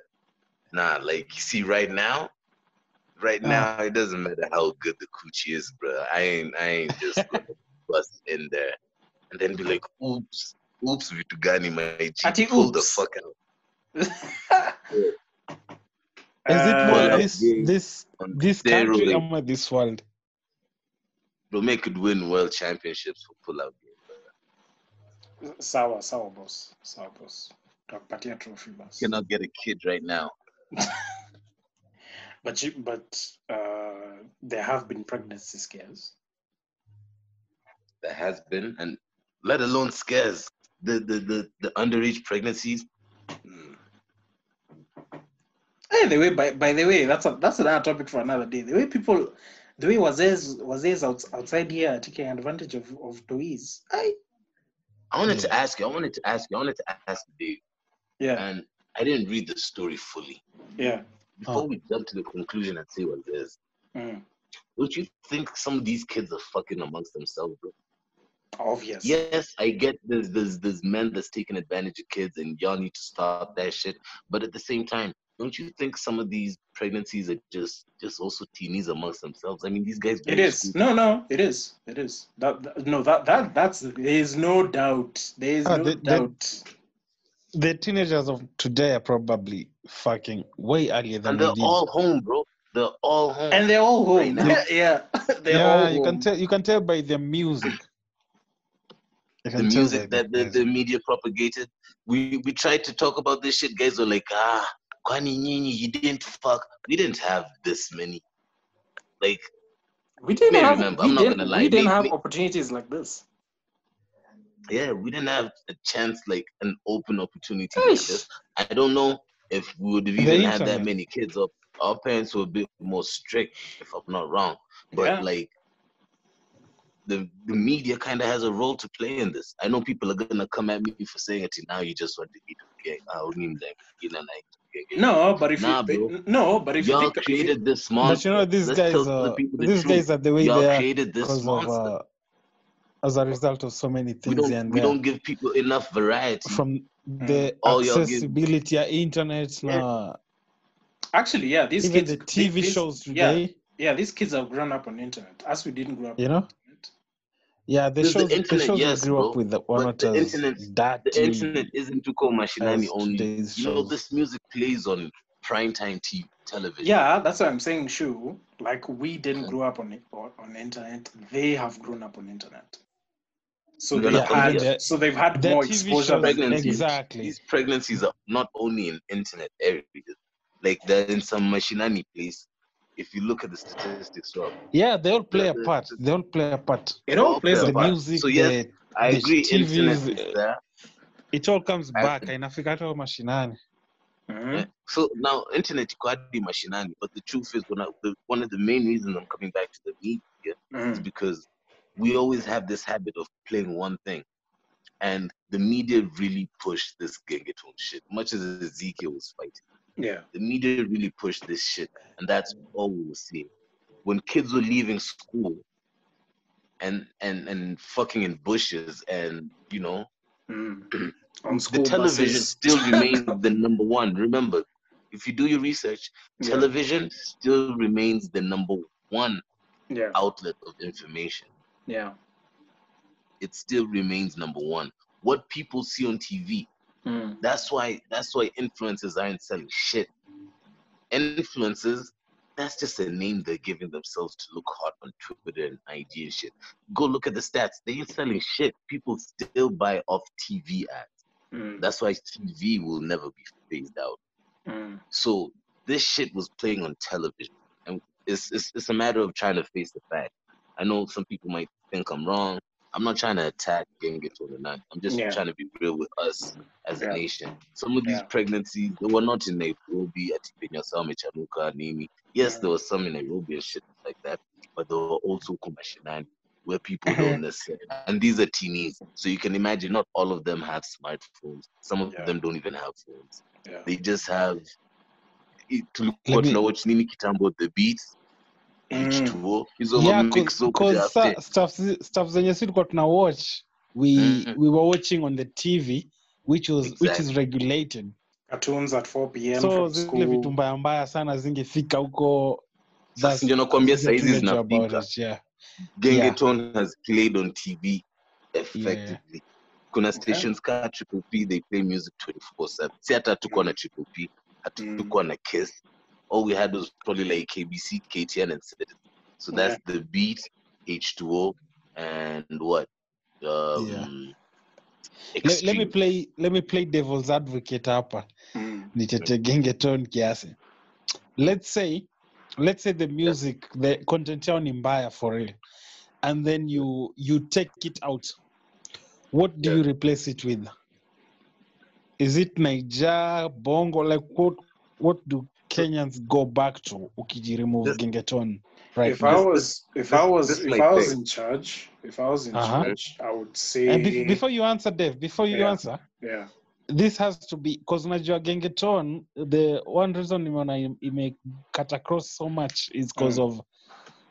nah, like you see, right now, right Uh. now, it doesn't matter how good the coochie is, bro. I ain't, I ain't just (laughs) gonna bust in there and then be like, oops, oops, Vitugani, my G, pull the fuck out. (laughs) Is it Uh, more Well, this yeah. this this country steroids. or this world? Bro, make could win world championships for pull out game. sawa sawa boss sawa boss takupatia trophy boss Cannot get a kid right now. (laughs) But you, but uh, there have been pregnancy scares. There has been, and let alone scares. The the the, the underage pregnancies. Mm, Hey, the way by, by the way, that's a, that's another topic for another day. The way people, the way Wazes Wazes out, outside here are taking advantage of of toys. I I wanted to ask you. I wanted to ask you. I wanted to ask Dave, yeah and I didn't read the story fully. yeah. Before Oh. we jump to the conclusion and say what it is, Mm, don't you think some of these kids are fucking amongst themselves, bro? obvious. Yes, I get there's there's there's men that's taking advantage of kids, and y'all need to stop that shit. But at the same time, don't you think some of these pregnancies are just just also teenies amongst themselves? I mean, these guys. go It to is. school- No, no, it is. It is. That, that- no, that that that's there is no doubt. There is Ah, no the- the- doubt. The teenagers of today are probably fucking way earlier than and they're did. all home, bro. They're all home. And they're all home. now. (laughs) (laughs) yeah. They're yeah, all you can tell. You can tell by the music. The music that the, the media propagated. We we tried to talk about this shit. Guys were like, ah, kwani nyinyi, you didn't fuck. We didn't have this many. Like, We didn't have. remember, we I'm not didn't, gonna lie, We didn't may- have may- opportunities like this. yeah, we didn't have a chance, like an open opportunity like this. I don't know if we would have even had that many kids. Or our parents were a bit more strict, if I'm not wrong. But Yeah. like, the the media kind of has a role to play in this. I know people are gonna come at me for saying it. Now you just want to eat okay. I don't mean like, you know, like. Okay, No, but if Nah, you bro. no, but if you y'all think if you- created this But you know, these guys are the these truth. guys are the way y'all they are created this because of uh, as a result of so many we things don't and we uh, don't give people enough variety. from the hmm. All y'all give- accessibility ya internet Yeah. na actually, yeah, these even kids, the TV these- shows yeah. today, Yeah, yeah, these kids have grown up on internet, as we didn't grow up. you know. The internet. Yeah, the There's the shows the, internet, shows yes, grew bro, up with that were but the as internet- dirty The internet isn't to call Mashinani only. today's You know, this music plays on primetime TV television. Yeah, that's what I'm saying. Sure, like we didn't grow up on it on, on the internet. They have grown up on the internet. So they've no, had yeah. so they've had The more TV exposure shows, than exactly. These pregnancies are not only in internet areas. Like they're in some Mashinani place. If you look at the statistics, well. Yeah, they all play The- a part. They all play a part. It all all plays play The a part. part. music, So yes, the, I The agree. TVs, is there. it all comes I- back. Inafika hata mashinani. Mhm. Yeah. So now internet iko hadi mashinani, but the truth is, when I, the, one of the main reasons I'm coming back to the media is Mhm. because we always have this habit of playing one thing, and the media really pushed this gengetone shit. Much as Ezekiel was fighting, Yeah. the media really pushed this shit, and that's all we were seeing. When kids were leaving school, and and and fucking in bushes, and you know. Mm. On the television buses. still remains (laughs) the number one. Remember, if you do your research, Yeah. television still remains the number one Yeah. outlet of information. Yeah. It still remains number one. What people see on TV, Mhm. that's why that's why influencers aren't selling shit. Influencers, that's just a name they're giving themselves to look hot on Twitter and IG and shit. Go look at the stats. They ain't selling shit. People still buy off TV ads. Mhm. That's why TV will never be phased out. Mhm. So this shit was playing on television, and it's it's, it's a matter of trying to face the fact. I know some people might think I'm wrong. I'm not trying to attack Gengetone or not. I'm just Yeah. trying to be real with us as Yeah. a nation. Some of these Yeah. pregnancies, they were not in Nairobi, at Salme, Chanuka, Nimi. Yes, Yeah. there was some in Nairobi and shit like that, but there were also Kumashinan where people Mm-hmm. don't necessarily, and these are teenies. So you can imagine not all of them have smartphones. Some of Yeah. them don't even have phones Yeah. they just have it- tulikuwa Let me- tunawatch nini kitambo the beats. H2o hizo Yeah, mamix zo because kuja after. stuff stuff zenye si tulikuwa tuna watch we Mhm. we were watching on the TV which was which is regulated. Cartoons at 4 p.m. So zile vitu mbaya mbaya sana zingefika huko ndio nakwambia saizi zinafika yeah. gengeton has played on tv effectively kuna stations ka triple p they play music 24/7 si hata hatukuwa na triple p hatukuwa na kiss all we had was probably like kbc ktn and citizen so that's the beat h2o and what? Um Yeah. Let, let me play let me play devil's advocate hapa. Mm. nitete kiasi. Let's say let's say the music the content yao ni mbaya for real and then you you take it out. What do Yeah. you replace it with? Is it naija bongo like what what do kenyans go back to ukiji remove This- gengetone right if now? I was if I was if might I was take- in charge, if I was in Uh-huh. charge, I would say and be- before you answer dave before you Yeah. answer yeah. this has to be because unajua gengetone the one reason nimeona im- ime cut across so much is because of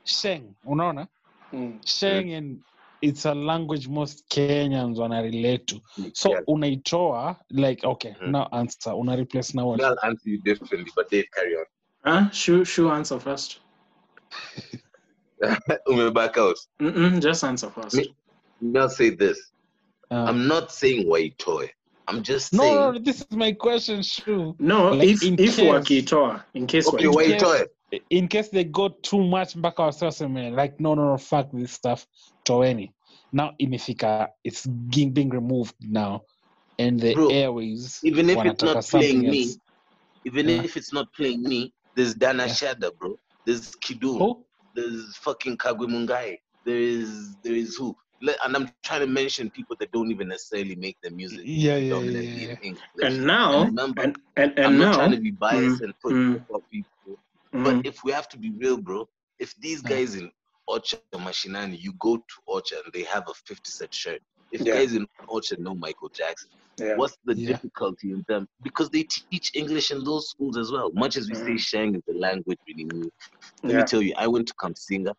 sheng unaona Mm. sheng and it's a language most kenyans wana relate to so Yeah. unaitoa like okay Mhm. now answer una replace now what I'll answer you differently, but Dave, carry on. Huh? Shoe shoe answer first. (laughs) Ume back out. Mm-mm, just answer first. Me- I'll say this. Uh, I'm not saying white toy. I'm just no, saying. no, no, this is my question Shu. No, Like, if if case- wakitoa, in case Okay, wakitoa. white toy. in case they go too much mpaka waseme like no no no fuck this stuff toeni now imefika it's being, being removed now and the Bro, airways Even if it's not playing me, else. even Yeah. if it's not playing me, there's Dana Yeah. Shada, bro. There's Kidu. Who? There's fucking Kagwe Mungai. There is there is who? And I'm trying to mention people that don't even necessarily make their music Yeah, yeah, yeah, predominantly yeah. And now, And remember, and and, and I'm now, not trying to be biased and put mm, people people. mm, But if we have to be real, bro, if these Mm. guys in Ocha or Mashinani, you go to Orchard and they have a 50 cent shirt. If Yeah. guys in Orchard know Michael Jackson, yeah. what's the Yeah. difficulty in them? Because they teach English in those schools as well. Much as we say Mm. Sheng is the language we need. Let Yeah. me tell you, I went to Kamusinga.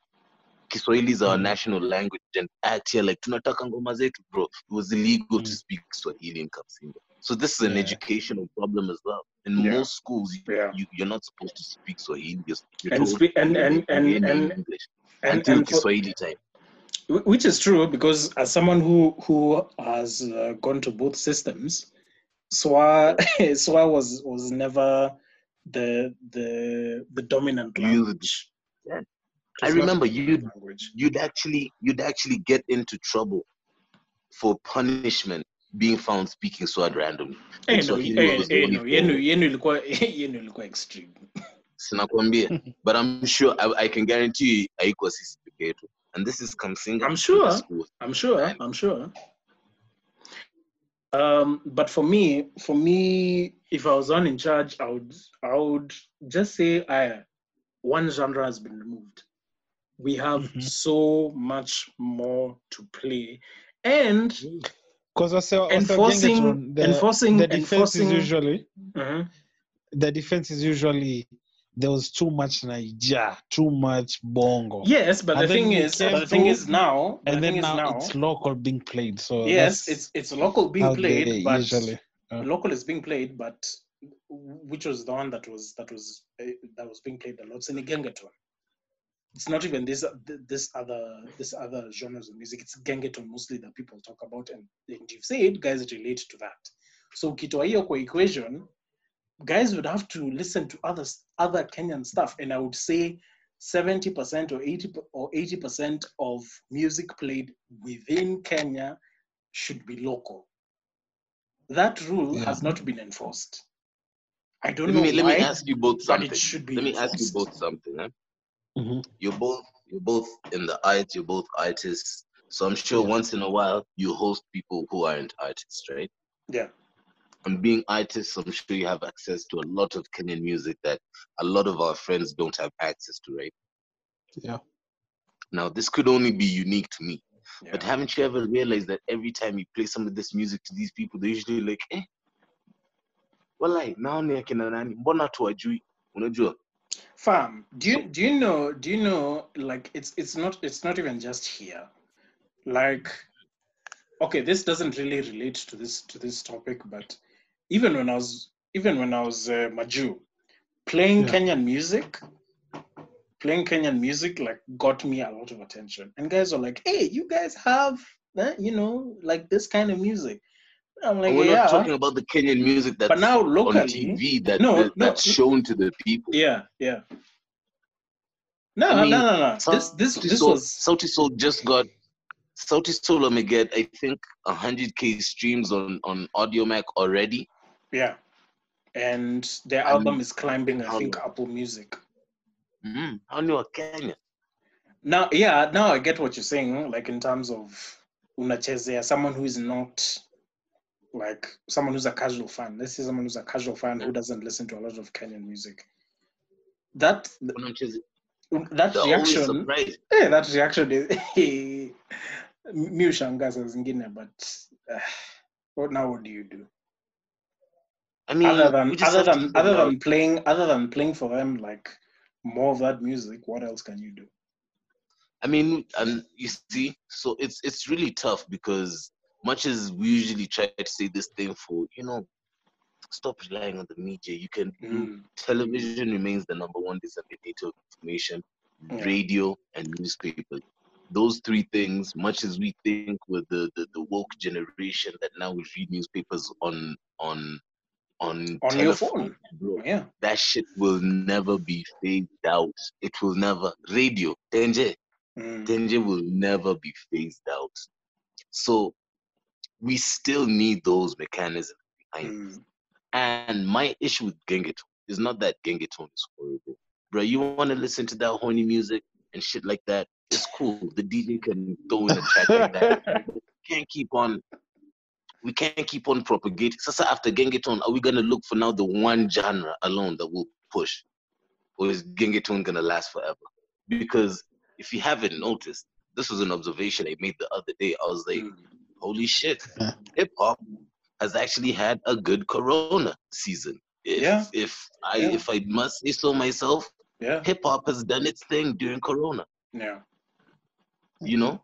Kiswahili is our Mm. national language and act here like tunataka ngoma zetu, bro. It was illegal to Mm. speak Swahili in Kamusinga. So this is an Yeah. educational problem as well. In Yeah. most schools, you, Yeah. you, you're not supposed to speak Swahili. You're, you're And told spe- and- to and- and- engage and- English And, until and for, Kiswahili time. Which is true because as someone who who has uh, gone to both systems swa (laughs) swa was was never the the the dominant You use it. language Yeah. I was not the remember you'd language. you'd actually you'd actually get into trouble for punishment being found speaking Swahili randomly. Eh, like no, Swahili eh, was the eh, only no, yenu form. yenu ilikuwa (laughs) yenu ilikuwa extreme Sinakwambia. (laughs) but I'm sure I, I can guarantee you haikuwa sisi peke yetu. And this is Kamusinga. I'm sure. I'm sure. And- I'm sure. Um, but for me, for me, if I was on in charge, I would, I would just say, I, one genre has been removed. We have Mhm. so much more to play, and because wase wase enforcing, Gengetone, the, enforcing, the defense enforcing. is usually Mhm. the defense is usually there was too much Naija, too much Bongo. Yes, but And the thing is, the thing is now, and the then now, now, it's local being played. So yes, it's it's local being played, they but usually. uh, local is being played, but which was the one that was that was uh, that was being played a lot? Sinigengeton. It's not even this this other this other genres of music. It's gengetone mostly that people talk about, and, and you've said guys relate to that. So ukitoa hiyo kwa equation, guys would have to listen to other other Kenyan stuff, and I would say. 70% or 80 or 80% of music played within Kenya should be local. That rule Yeah. has not been enforced. I don't Let know me let why, me ask you both but something. it should be Let me ask you enforced. both something. Huh? mhm. You're both you're both in the arts, you're both artists. So I'm sure Yeah. once in a while you host people who aren't artists, right? Yeah. And being artists, I'm sure you have access to a lot of Kenyan music that a lot of our friends don't have access to, right? Yeah. Now, this could only be unique to me. Yeah. But haven't you ever realized that every time you play some of this music to these people, they're usually like, eh, walai, nao ni akina nani? Mbona tuwajui? Unajua? Fam, do you do you know do you know like it's it's not it's not even just here. Like okay, this doesn't really relate to this to this topic, but even when I was even when I was uh, Maju, playing Yeah. Kenyan music, playing Kenyan music like got me a lot of attention. And guys were like, "Hey, you guys have eh, you know like this kind of music." I'm like, we're "Yeah." not talking about the Kenyan music that's but now on locally, TV that, No, that- no, that's no. shown to the people. yeah, yeah. No, I mean, no, no, no. This this Sauti this Sol- was Sauti Sol just got Sauti Sol may get I think 100k streams on on Audiomack already. Yeah. And their album is climbing, I think. Apple Music. Mm, how new Kenya? Now, yeah, now I get what you're saying. Like in terms of unachezea someone who is not like someone who's a casual fan. Let's say someone who's a casual fan who doesn't listen to a lot of Kenyan music. That that The reaction, eh, that reaction is (laughs) mi ushangaa saa zingine, but uh, what now? What do you do? I mean, other than other than other out- than playing other than playing for them like more of that music, what else can you do? I mean, and you see, so it's it's really tough because much as we usually try to say this thing for, you know, stop relying on the media. You can Mm, television remains the number one disseminator of information, Yeah. radio and newspaper. Those three things, much as we think with the, the, the woke generation that now we read newspapers on on on, On your telephone, phone. bro, yeah. that shit will never be phased out. It will never radio, danger. Mm, danger will never be phased out. So we still need those mechanisms behind. mm, And my issue with Gengetone is not that Gengetone is horrible. Bro, you want to listen to that horny music and shit like that? It's cool. The DJ can throw in a track like that. (laughs) Can't keep on. We can't keep on propagating. So after Gengetone, are we gonna look for now the one genre alone that will push, or is Gengetone gonna last forever? Because if you haven't noticed, this was an observation I made the other day. I was like, mm. holy shit, hip hop has actually had a good Corona season. If, Yeah. If I Yeah. if I must say so myself, Yeah. hip hop has done its thing during Corona. Yeah. You know,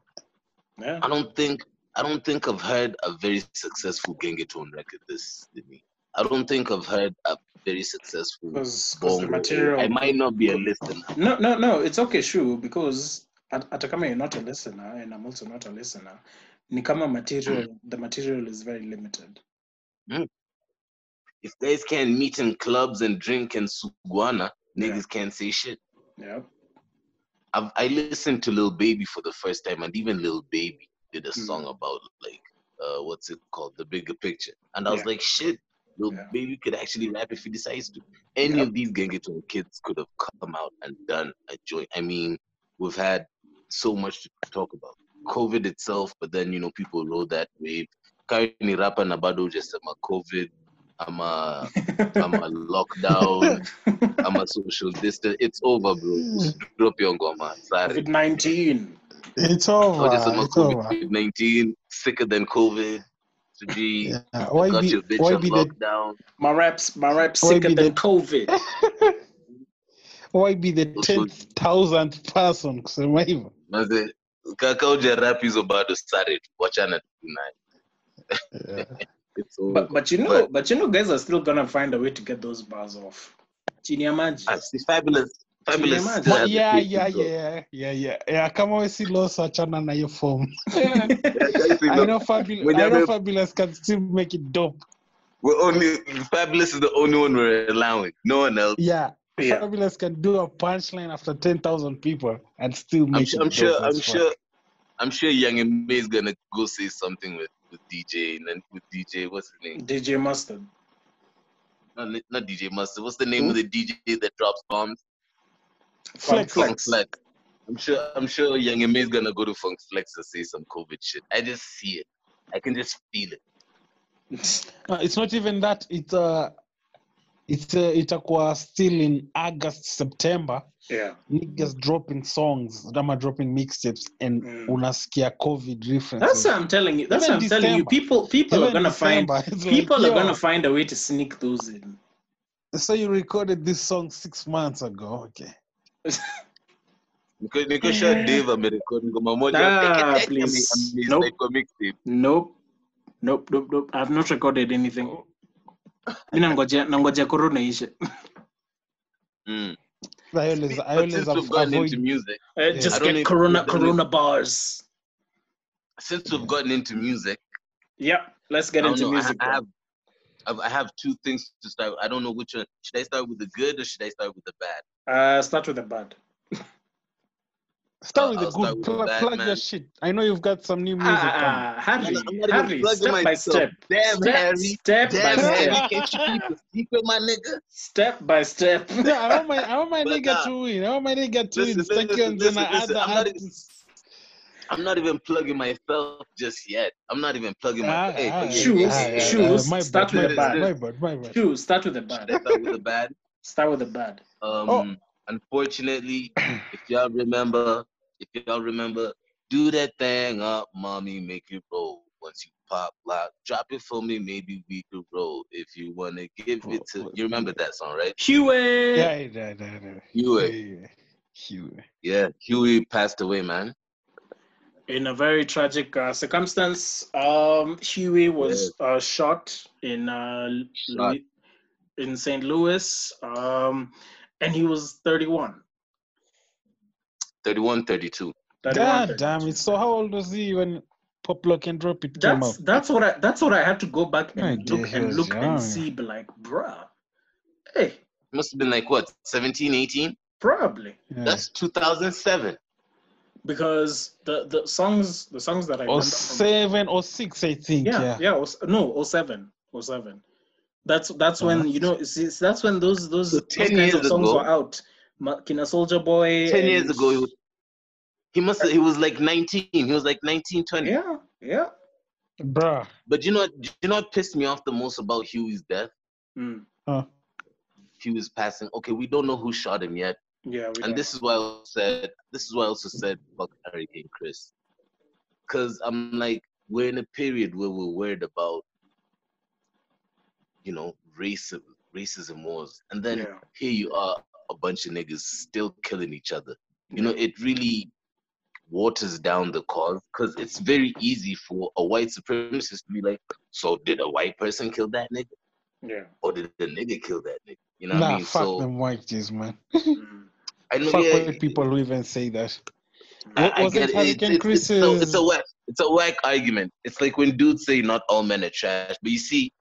Yeah. I don't think I don't think I've heard a very successful Gengetone record this Sydney. I don't think I've heard a very successful Because the material. I might not be a listener. No, no, no. It's okay, sure. Because at, at kama you're not a listener, and I'm also not a listener. Ni kama material. Hmm. The material is very limited. Hmm. If guys can't meet in clubs and drink and suguana, Yeah. niggas can't say shit. Yeah. I've, I listened to Lil Baby for the first time, and even Lil Baby did a Mm. song about like uh, what's it called, the bigger picture, and I was Yeah. like, shit, Lil Yeah. Baby could actually rap if he decides to. Any of these Gengetone kids could have come out and done a joint. I mean, we've had so much to talk about. COVID itself, but then you know people rode that wave. Currently, rapa na bado just a COVID, I'm a I'm a (laughs) lockdown, I'm a social distance. It's over, bro. (laughs) Drop your ngoma. Sorry. COVID nineteen. It's Oh, over. just I'm It's over. COVID 19, sicker than COVID. To be Yeah. Why got be your bitch why on be the. My raps, my raps Why sicker than the- COVID. (laughs) why be the Those ten thousandth person kusema hivyo? Maze, kaka uja rap hizo bado sare wachana naye. Yeah. (laughs) It's over. But but you know, but you know, guys are still gonna find a way to get those bars off. Chini ya maji. Ah, Fabolous. Fabolous. Imagine. still the yeah, tape yeah, to go. yeah, yeah, yeah, yeah. Kama we si lost, achana na hiyo form. Yeah, (laughs) you I know, know Fabolous. I know Fabolous can still make it dope. We're only Fabolous is the only one we're allowing. No one else. Yeah. Yeah. Fabolous can do a punchline after ten thousand people and still make I'm it sure. I'm sure. I'm sure. I'm sure Young M.A is gonna go say something with with DJ and then with DJ. What's his name? DJ Mustard. Not, not DJ Mustard. What's the name hmm? of the DJ that drops bombs? Flex. Funk Flex. I'm sure. I'm sure Young M.A is gonna go to Funk Flex and say some COVID shit. I just see it. I can just feel it. (laughs) No, it's not even that. It's uh, it's uh, itakuwa still in August, September. Yeah. Niggas dropping songs, Rama dropping mixtapes, and Mm. unasikia COVID references. That's what I'm telling you. That's Even what I'm telling you. December. People people are gonna find December, like, people are yo, gonna find a way to sneak those in. So you recorded this song six months ago, okay? Niko niko sure Dave amerekod ngoma moja peke yake please. ame- ame- Nope. like kwa mixtape. Nope. Nope, nope, nope. I've not recorded anything. Mi nangojea nangojea corona ishe. Mm. I always, I But always since we've gotten avoid. into music, Uh, Yeah. Just I don't know get corona corona bars. since we've gotten into music, Yeah, let's get into know. Music. I I've- I have two things to start. with. I don't know which one. Should I start with the good or should I start with the bad? Uh, start with the bad. Start Uh, with the I'll good. with the Plug, bad, plug your shit. I know you've got some new music coming. Ah, ah, Harry, I'm not even Harry, plugging step by step. Damn, step, Harry. Step Damn, step. Harry, can't you keep a secret, my nigga? Step by step. (laughs) Yeah, I want my I want my But nigga nah. to win. I want my nigga to Listen, win. Stuck listen, on listen, and listen. I'm not even- artists. I'm not even plugging myself just yet. I'm not even plugging my. Ah, hey, ah, Shoes, ah, shoes, My start bad, with my the bad, bad. my bad, my bad. Shoot, start with the bad. Start with the bad? (laughs) Start with the bad. Um, Oh. unfortunately, (clears throat) if y'all remember, if y'all remember, do that thing up, mommy, make it roll. Once you pop lock, drop it for me, maybe we could roll. If you wanna give it to, you remember that song, right? Huey. Yeah, yeah, yeah, yeah. Huey. Yeah, Huey. Yeah, Huey passed away, man. In a very tragic uh, circumstance. Um, Huey was uh, shot in uh, Shot. In St. Louis, um, and he was 31. 31, 32. 31, God 32. damn it! So how old was he when Pop Lock and Drop It came That's out? that's what I that's what I had to go back My and look and look young. and see, be like, bruh, hey, Must have been like what, 17, 18? probably Yeah. That's 2007. Because the the songs the songs that I or remember from- or six, I think. yeah Yeah. yeah, it was, no 07 07 that's that's Oh, when you know see, that's when those those, So those kinds of songs ago- were out Ma- Kina Soulja Boy 10 years ago, he was, he must have, he was like 19. He was like 19, 20. yeah yeah Bruh. But you know what, you know what pissed me off the most about Huey's death? Mm. He was passing. Okay, we don't know who shot him yet. Yeah And don't this is why I also said this is why I also said fuck Hurricane Chris. Cause I'm like, we're in a period where we're worried about, you know, racism racism wars. And then yeah here you are, a bunch of niggas still killing each other. You know, it really waters down the cause because it's very easy for a white supremacist to be like, so did a white person kill that nigga? yeah Or did the nigga kill that nigga? You know what nah, I mean? fuck so them white G's, man. Mm-hmm. I know fuck yeah, people who even say that. I, What I get it, it. Hurricane It's, it's, it's, a, whack. It's a whack argument. It's like when dudes say not all men are trash, but you see,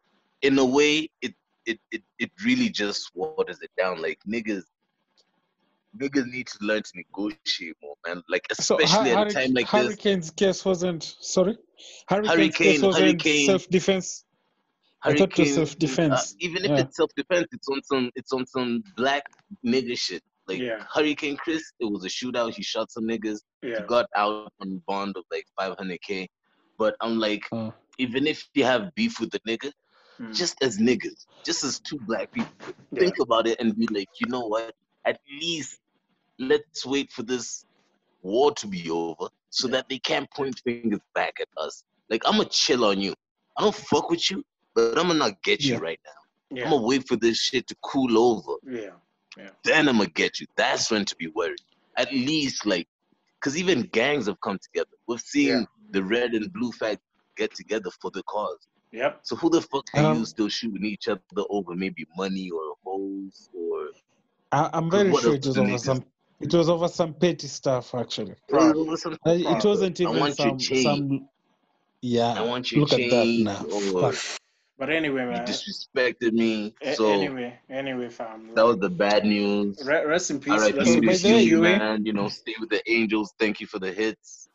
in a way, it it it, it really just waters it down. Like niggas, niggas need to learn to negotiate more, man. Like So especially Hur- at a time like this. Hurricane's case wasn't sorry. Hurricane's Hurricane- case wasn't Hurricane- self-defense. I thought it was self-defense. uh, even if Yeah. it's self-defense, it's on some it's on some black nigga shit. Like Yeah. Hurricane Chris, it was a shootout. He shot some niggas. yeah He got out on bond of like 500k. But I'm like, Uh, even if you have beef with the nigga, Mm. just as niggas, just as two black people, Yeah. think about it and be like, you know what? At least let's wait for this war to be over so Yeah. that they can't point fingers back at us. Like I'm gonna chill on you. I don't fuck with you, but I'm gonna not get you right now. yeah I'm gonna wait for this shit to cool over. yeah Then I'm gonna get you. That's when to be worried. At least like, cause even gangs have come together. We've seen Yeah. the red and blue fact get together for the cause. yep So who the fuck are Um, you still shooting each other over maybe money or hoes or I, I'm very sure else it was over some. It was over some petty stuff actually. Probably. over some- Uh, It wasn't I even want your some chain. some. Yeah. I want your Look at that chain now. or Fuck. But anyway you man disrespected me. a- So anyway anyway fam that was the bad news. Re- rest in peace R.I.P. rest in By peace the way- you, man. You know, stay with the angels. Thank you for the hits.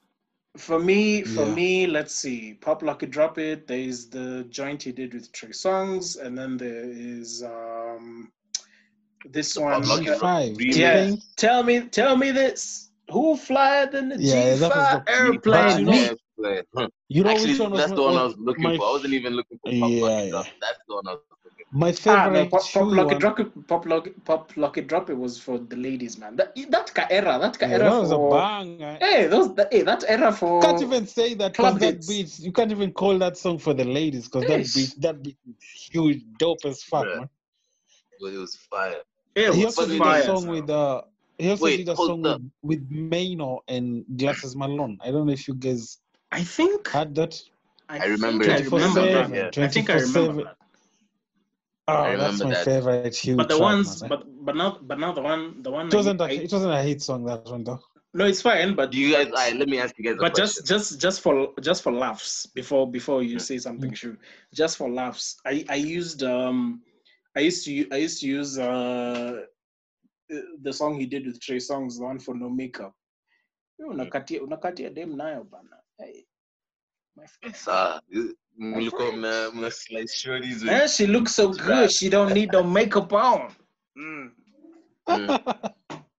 For me, for Yeah. me, let's see. Pop Lock and Drop It. There is the joint he did with Trey Songz, and then there is um this The one. Pop Lucky uh, Drop Five. remix. yeah. Tell me, tell me this. Who flied in the Yeah, G5 the- airplane? Me. Airplane. Huh. You know Actually, which one was that's my, the one I was was looking my for. I wasn't even looking for Pop Yeah, Lucky yeah. Drop. That's the one I was looking for. my Ah, favorite no, Pop, Pop Huey Lucky one. Drop It, Pop Lucky, Pop Lucky Drop It was for the ladies, man. That that era, that ka Yeah, era that was a bang. Hey, those, that, hey, that era for. can't even say that club because that beat you can't even call that song for the ladies because that Yes. beat that beat huge dope as fuck Bruh. man. But it was fire. Yeah, it he was also did fire, a song bro. with uh he also Wait, did a hold song with, with Maino and Glasses Malone. I don't know if you guys I think. had that. I remember think it. I remember 24/7, that. I think I remember 24/7. that. Oh, I that's my that. favorite huge But the track, ones, man. but but now, but now the one, the one. it wasn't I, a, it wasn't a hit song that one though. no, it's fine. But Do you guys? All right, let me ask you guys but question. just just just for just for laughs before before you Mm. say something true just for laughs i i used um i used to u- i used to use uh the song he did with trey songz the one for no makeup Wewe unakatia unakatia dem nayo bana. Hey. My friend. Sawa. Mlikuwa mna mna slice shorties with Eh, she looks so good. She don't need no makeup on. Mm. mm,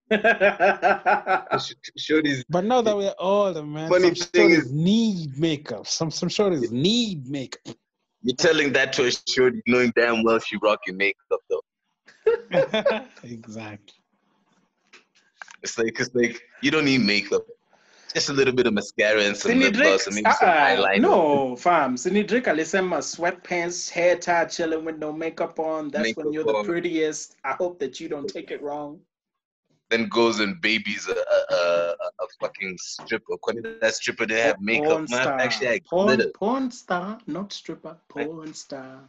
(laughs) shorties. But now that we're older, man, Funny some thing stories is- need makeup. Some some stories need makeup. You're telling that to a shorty knowing damn well she rocking makeup though. (laughs) exactly. It's like it's like you don't need makeup. Just a little bit of mascara and some Sini lip Drake, gloss and maybe some uh, eyeliner. no, fam. Sini Drake alisema sweatpants, hair tie, chilling with no makeup on. That's when you're the prettiest. I hope that you don't take it wrong. Then goes and babies a a, a, a fucking stripper. According to that stripper, they have makeup. Porn Man, star. actually, I porn, glitter. porn star, not stripper. Porn star.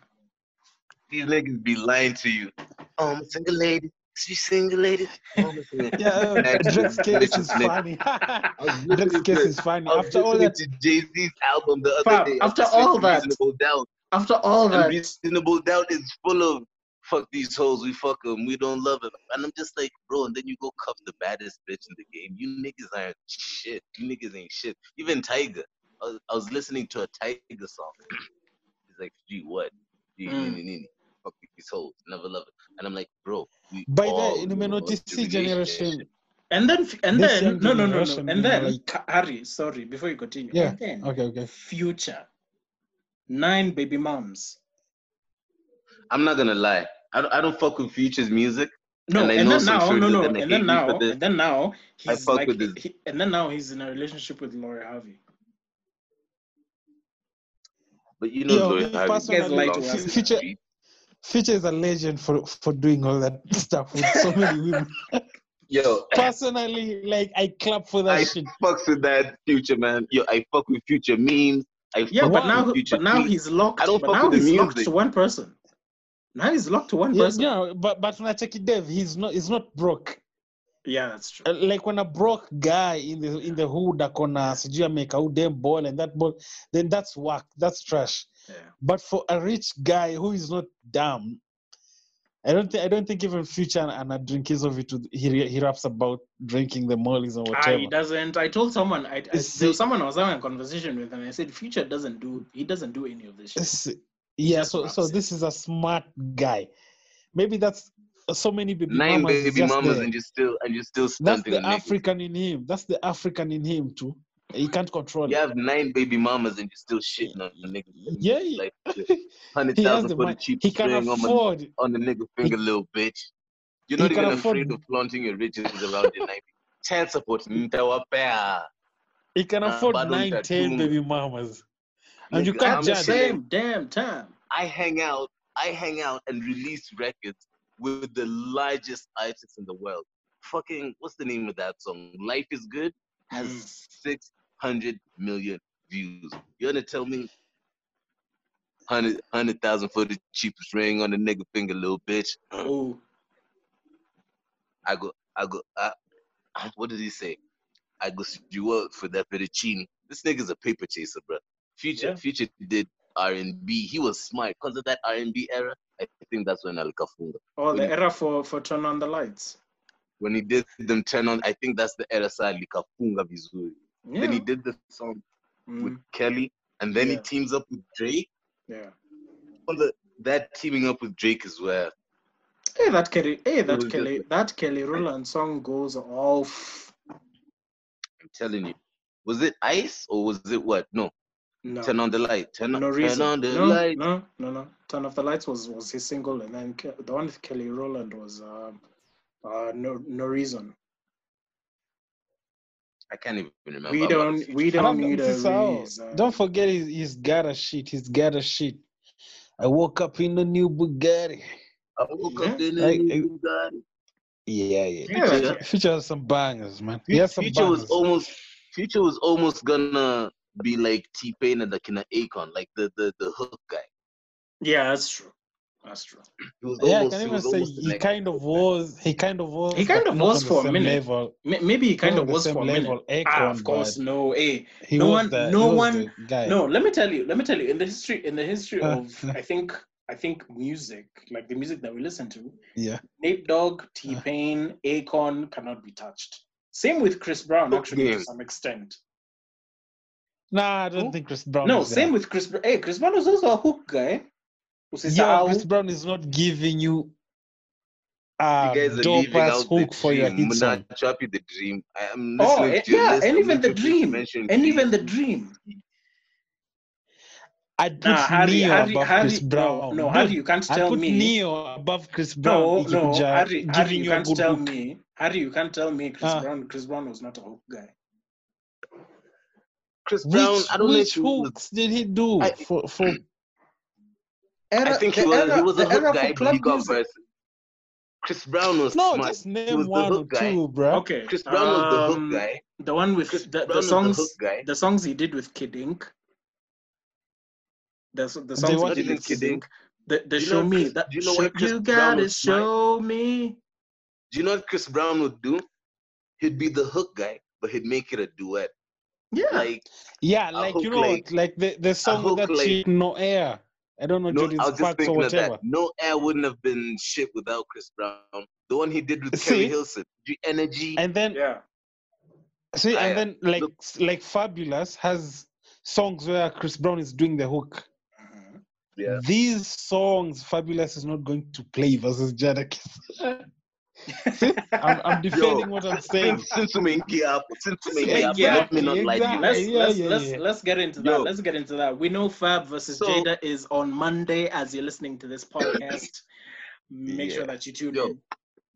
These niggas be lying to you. Oh, I'm a single lady. She single lady. Oh, I'm a single Yeah, Drake's case is funny. (laughs) Drake's listening case is funny. After all that, Jay Z's album the other Fam, day. After all that- Reasonable Doubt. After all that, Reasonable Doubt is full of fuck these hoes, we fuck them, we don't love them. And I'm just like, bro, and then you go cuff the baddest bitch in the game. You niggas aren't shit. You niggas ain't shit. Even Tyga. I was, I was listening to a Tyga song. (clears throat) He's like, gee, what? Gee, Mm. Nini, nini. Fuck these hoes, never love it. And I'm like, bro, we by all the in the know notice the generation, and then and This then no no no no and then like- Harry, sorry, before you continue. Yeah, then okay, okay. future. Nine baby moms. I'm not gonna lie. I don't, I don't fuck with Future's music. No, And and, know then now, no, shorties no, and then now, and then now, I he's fuck like, with he, and then now he's in a relationship with Lori Harvey. But you know, Yo, Lori Harvey personally, lie to us. Future- street. Future is a legend for for doing all that (laughs) stuff with so many women. (laughs) Yo, Personally, like I clap for that I shit. fucks with that future man. Yo, I fuck with future memes. I Yeah, fuck but with now, future but now tweets. he's locked. I don't but fuck now with the locked music. to one person. Now he's locked to one Yeah, person. Yeah, yeah, but but when I check it, Dev, he's not he's not broke. Yeah, that's true. Uh, Like when a broke guy in the in the hood akona sijui ameka udem ball and that ball, then that's whack. That's trash. Yeah. But for a rich guy who is not dumb, I don't think I don't think even Future and, and a drinkies of it would- he he raps about drinking the mollies or Ah, whatever. he doesn't. I told someone. I, I It's- there was someone I was having a conversation with, and I said, "Future doesn't do. He doesn't do any of this shit." Yeah, so so it. this is a smart guy. Maybe that's so many baby Nine mamas is baby mamas there. and you're still and you're still That's the a nigga. African in him. That's the African in him too. He can't control You it. have nine baby mamas and you're still shitting on the nigga. Yeah, like (laughs) hundred he has thousand the for the cheap He can string on, my, afford. on the nigga finger, little bitch. You're not He can even afford- afraid of flaunting your riches around your nine. (laughs) Child support, ntawapea. He can Ah, afford bado nine, ten baby mamas, and you Nigga, can't I'm the judge. same damn time. I hang out, I hang out and release records with the largest artists in the world. Fucking, what's the name of that song? Life is Good has Mm. 600 million views. You're gonna tell me 100 100,000 for the cheapest ring on the nigga finger, little bitch? Oh, I go, I go, I, what did he say? I go you up for that fettuccine. This nigga's a paper chaser, bro. Future, Yeah. Future did R and B. He was smart because of that R and B era. I think that's when Al Kafunga. oh, the When- era for for turn on the lights. When he did them turn on, I think that's the era sa Likafunga vizuri. Yeah. Then he did the song with Mm, Kelly, and then he teams up with Drake. yeah. On the that teaming up with Drake as well. Hey, that Kelly. Hey, that Kelly. like- That Kelly Rowland song goes off. I'm telling you. Was it Ice or was it what? No. No. Turn on the light. Turn, no on, turn reason. on the no, light. no, no, no. Turn off the lights was was his single, and then Ke- the one with Kelly Rowland was um, uh, no no reason. I can't even remember. We don't we don't Don't, need a reason. don't forget he's, he's got a shit. He's got a shit. I woke up in the new Bugatti. I woke up in a Like, new Bugatti. Yeah, yeah. Yeah, Future, Future has some bangers, man. He has some Future was almost Future was almost gonna be like T Pain and like the Kina Akon, like the the the hook guy. Yeah, that's true. That's true. He was yeah, I can even was say he like, kind of was. He kind of was. He kind of was for a minute. Level. Maybe he kind Not of was for a minute. Akon, Ah, of course, no. Hey, He no one, the, no one, guy. no. Let me tell you. Let me tell you. In the history, in the history Uh, of, I think, I think music, like the music that we listen to, Yeah. Nate Dogg, T Pain, Akon cannot be touched. Same with Chris Brown, Hook actually, to some extent. Nah, I don't Who? think Chris Brown. No, is same there. with Chris Brown. Hey, Chris Brown was also a hook guy. Yeah, Usisahau. Chris Brown is not giving you a you guys are dope ass hook for your dream. hit song. Muna Choppy the dream. I am Oh, your yeah, and I'm even the looking for you dream, and even the Dream. dream. I'd put Nah, Harry, Ne-Yo Harry, above Harry, Chris no, Brown. no, Dude, Harry, you can't tell put me. Ne-Yo above Chris Brown. No, no, Harry, Harry, you you can't tell hook. me. Harry, you can't tell me Chris Ah. Brown. Chris Brown was not a hook guy. Chris Brown, Which I don't know which hooks did he do I- for for? I think he the was, era, he was a the hook guy, but he got music. verses. Chris Brown was No, smart. just He name was the one or hook guy. two, bro. Okay, Chris Brown was the um, hook guy. The one with the, the was the songs, guy. the songs he did with Kid Ink. The, the songs what he did did with Kid Kid Ink? Ink. The, the you show know me Chris- that do you know show, you gotta was smart? show me. Do you know what Chris Brown would do? He'd be the hook guy, but he'd make it a duet. Yeah, Like Yeah, like you know, like- like the the song with that like- chick, No Air. I don't know no, Judy's I was just Sparks or thinking of whatever. that. No air wouldn't have been shit without Chris Brown. The one he did with See? Keri Hilson, the energy. And then yeah. see, I- and then like look- like Fabolous has songs where Chris Brown is doing the hook. Mhm. yeah. These songs, Fabolous is not going to play versus Jadakiss. (laughs) See, (laughs) I'm, I'm defending what I'm saying. Since, since umeingia hapo, since umeingia hapo, Yeah, let me not lie to you. let's Yeah, let's yeah, let's yeah. let's get into that. Yo. Let's get into that. We know Fab versus So- Jada is on Monday as you're listening to this podcast. (coughs) Make sure that you tune Yo, in.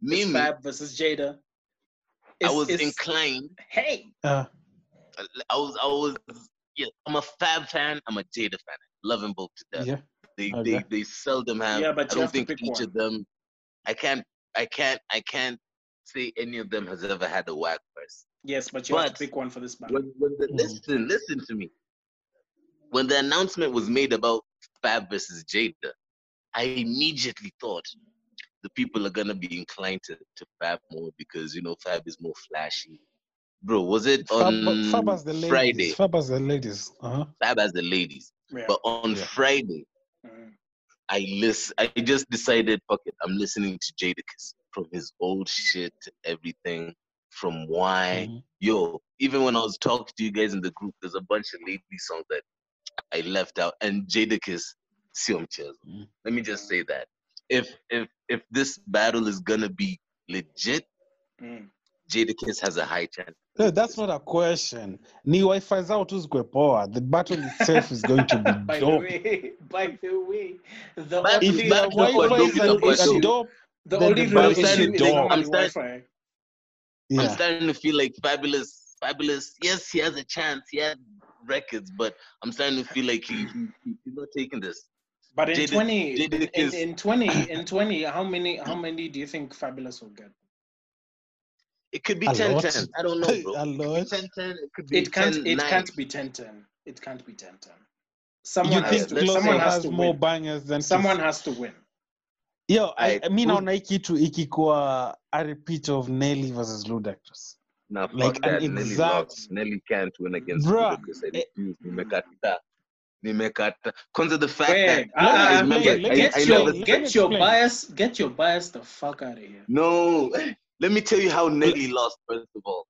Me, It's Fab versus Jada. I was inclined. Hey, Uh, I was, I was. Yeah, I'm a Fab fan. I'm a Jada fan. Love them both to death. yeah. They, Okay. they, they seldom have. Yeah, but I don't think each one. of them. I can't. I can't. I can't say any of them has ever had a whack verse. yes, but you have to pick one for this battle. When, when the, Mhm. listen, listen to me. When the announcement was made about Fab versus Jada, I immediately thought the people are gonna be inclined to, to Fab more because you know Fab is more flashy. Bro, was it Fab, on Fab as the ladies. Friday? Fab as the ladies. Uh-huh. Fab as the ladies, Yeah. but on Yeah. Friday, Mhm. I list. I just decided, fuck it, I'm listening to Jadakiss from his old shit to everything, from why. Mhm. Yo, even when I was talking to you guys in the group, there's a bunch of lady songs that I left out, and Jadakiss, Siom Cheers. Mm. Let me just say that if if if this battle is gonna be legit, Mm. Jadakiss has a high chance. No, that's not a question. Ni Wi-Fi zao tu zikwe poa. The battle itself is going to be dope. (laughs) By the way, by the way, the But If only, the the battle Wi-Fi only is dope real is a a, dope, the then only the real I'm starting issue to is think- normally I'm starting- Wi-Fi. I'm starting to feel like Fabolous, Fabolous. Yes, he has a chance. He had records, but I'm starting to feel like he, he he- he's not taking this. But in Jada- twenty, Jada in, in twenty, (coughs) in twenty, how many, how many do you think Fabolous will get? It could be A 10 lot. 10. I don't know, bro. (laughs) A lot. 10 10. It could be It can't, 10 it 9. can't be 10-10. It can't be 10-10. Someone You has think to, let's someone has has to more win. bangers than Someone has to win. Yo, I, Alright, mi who's- naona hii kitu ikikuwa a repeat of Nelly versus Ludacris. Nah, fuck Like an that. Nelly exact- lost. Nelly can't win against Bruh, Ludacris. I eh, refuse. Nimekata. Nimekata. Kwanza the fact Wait, that uh, I uh, remember, get, I, me I your, never, get your bias, get your bias the fuck out of here. no. Let me tell you how Nelly lost, first of all.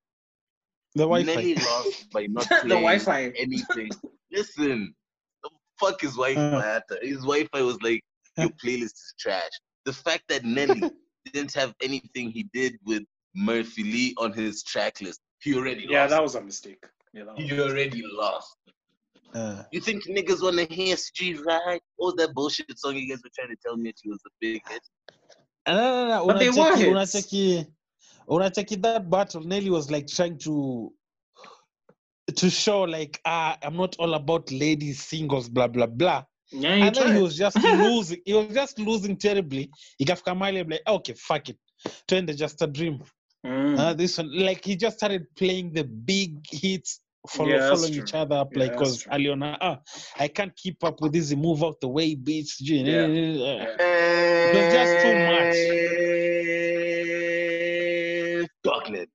The Wi-Fi. Nelly lost by (laughs) not the playing Wi-Fi. anything. Listen, the fuck his Wi-Fi. Uh. had His Wi-Fi was like, your playlist is trash. The fact that Nelly (laughs) didn't have anything he did with Murphy Lee on his track list, he already lost. Yeah, lost. that was a mistake. Yeah, that was he already lost. Uh, You think niggas wanna hear Street Ride? What was that bullshit song you guys were trying to tell me it was a big hit? no, no, no, But they were unacheki, hits. Unacheki, that battle. Nelly was like trying to to show like ah, I'm not all about ladies singles, blah blah blah. Yeah, and then he was just (laughs) losing. He was just losing terribly. Ikafika mahali I'm like, okay, fuck it, twende just a dream. Mm. Uh, this one, like he just started playing the big hits, follow, Yeah, following each other up, Yeah, like because true. Aliona, ah, I can't keep up with this. Move out the way, bitch. Yeah. Was just too much. Darknet.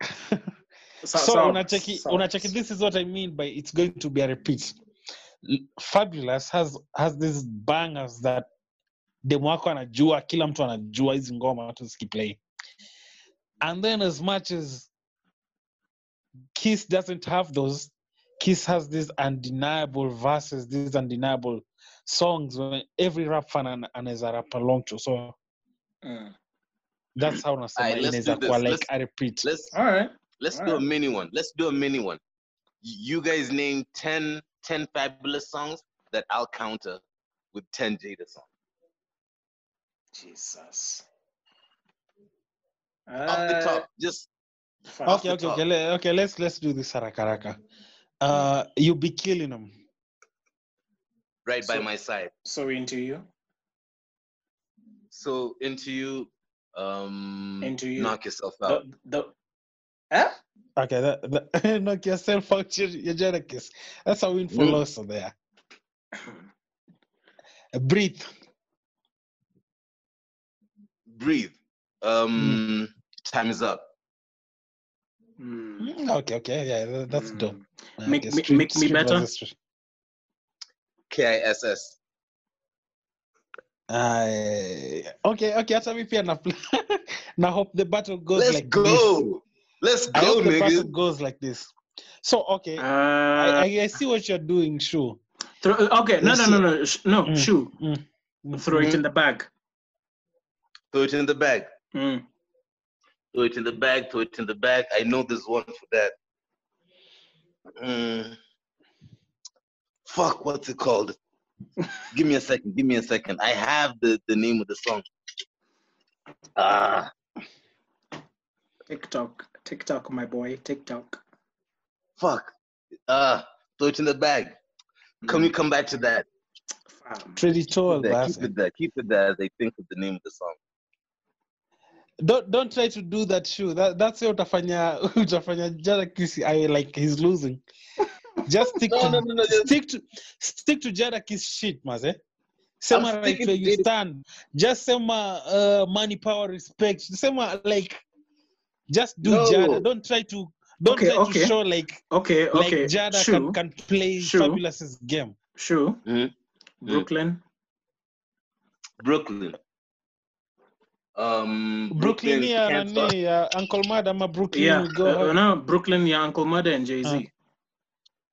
(laughs) So, so so- unacheki, so- unacheki. This is what I mean by it's going to be a repeat. Fabolous has has these bangers that demu wako anajua, kila mtu anajua hizi ngoma tu zikiplay. And then as much as Kiss doesn't have those. Kiss has these undeniable verses, these undeniable songs when every rap fan ana- anaweza rap along to. So Mm. That's how nasema Alright, let's inaweza do this. kuwa like Let's- a repeat. Let's All right. let's do a mini one. Let's do a mini one. You guys name 10, 10 Fabolous songs that I'll counter with 10 Jada songs. Jesus. Off the Uh, top, just Okay, okay, top. okay. le- okay, let's let's do this haraka haraka. Uh, you be killing them. right by my side. So into you. So into you, um, Into You. knock yourself out. the, eh? Okay, that, that (laughs) knock yourself out, your, your Jadakiss. That's a win for Mm. Loso there. Breathe. Breathe. Um, time is up. Mm. Mm, Okay, okay, yeah, tha- that's dope. Mm. Uh, Make okay, me- street- make me street better? K-I-S-S. Uh, okay, okay, hata mi pia na (laughs) now hope the battle goes like this. Let's like this. go. Let's I go, hope the battle nigga. goes like this. So okay, Uh, I, I, I see what you're doing, sure. throw, okay, no, no, no, no, sh- no, Mm. shoe. Mm, Throw it Mhm. in the bag. Throw it in the bag. Mm. Throw it in the bag. Throw it in the bag. I know there's one for that. Mm. Fuck, what's it called? Give me a second. Give me a second. I have the, the name of the song. Ah, TikTok, TikTok, my boy, TikTok. fuck. Ah, throw it in the bag. Can we come back to that? Fam. Traditional, Keep, that, basi. keep it there. Keep it there as I think of the name of the song. don't don't try to do that shoe that that's what utafanya utafanya (laughs) Jadakiss I like he's losing (laughs) just stick No, to no, no, no, just- stick to stick to Jadakiss shit maze sema I'm right where you Jada- stand just sema uh, money power respect sema like just do No. Jada don't try to don't Okay, try okay. to show like Okay, like okay. Jada Shoe, can, can play Shoe. Fabolous's game shoe. Mhm. Brooklyn. Brooklyn. Um, Brooklyn ya Can't nani ya Uncle Mad ama Brooklyn Yeah, we go uh, no, Brooklyn, yeah, Uncle Murda and Jay Z.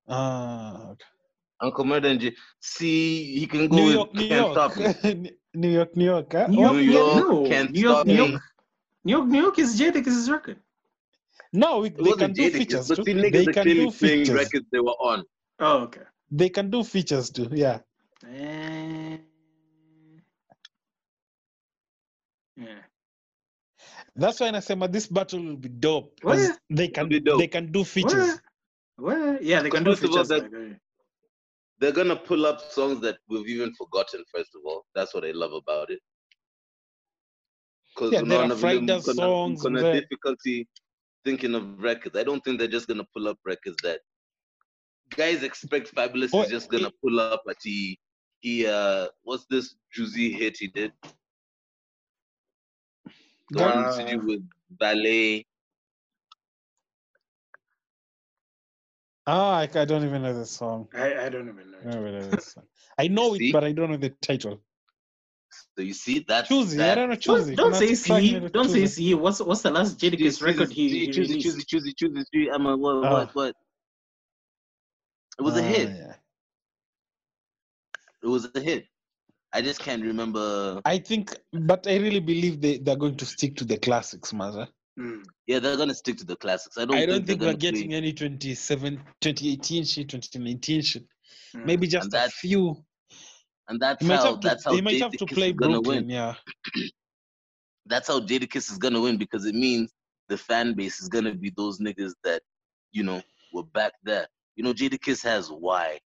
ah okay. Uncle Murda and See, he can go New York, New Can't York. Stop Me. (laughs) New York, New York. Huh? New What? York, New York, no. Can't New York, Stop New Me. York. New York, New York is Jadakiss' record. No, we, they can do Jadakiss, features but too. see, They can clearly do features. records they were on. Oh, okay. They can do features too. Yeah. Eh, Yeah. That's why Nasema this battle will be dope. Well, 'cause they can be dope. they can do features. Well, well, yeah, they can do First of all, features. that- like, uh, They're gonna pull up songs that we've even forgotten. First of all, that's what I love about it. Because Yeah, there are Friday songs gonna there. difficulty thinking of records. I don't think they're just gonna pull up records that guys expect. Fabolous Oh, is just gonna pull up at he he uh what's this Juicy hit he did? The Gun- one to do with ballet. Ah, I, I don't even know the song. I, I don't even know. I don't even know the song. I know it, See? but I don't know the title. So you see that's Choosy. I don't know Don't, don't say just plug C. me to Don't say see. What's what's the last Jadakiss record he, he choose it, released? choose it, choose it, choose it. I'm a what, Ah. what, what? It was a Ah, hit. yeah. It was a hit. I just can't remember. I think, but I really believe they, they're going to stick to the classics, Maza. Mm. Yeah, they're gonna stick to the classics. I don't. I don't think, think we're getting play- any 27, 2018 shit, 2019 shit. Mm. Maybe just a few. And that's He might how. to, That's how he might have to play is Brooklyn, win. yeah. (clears throat) That's how Jadakiss is gonna win because it means the fan base is gonna be those niggas that you know were back there. You know, Jadakiss has why.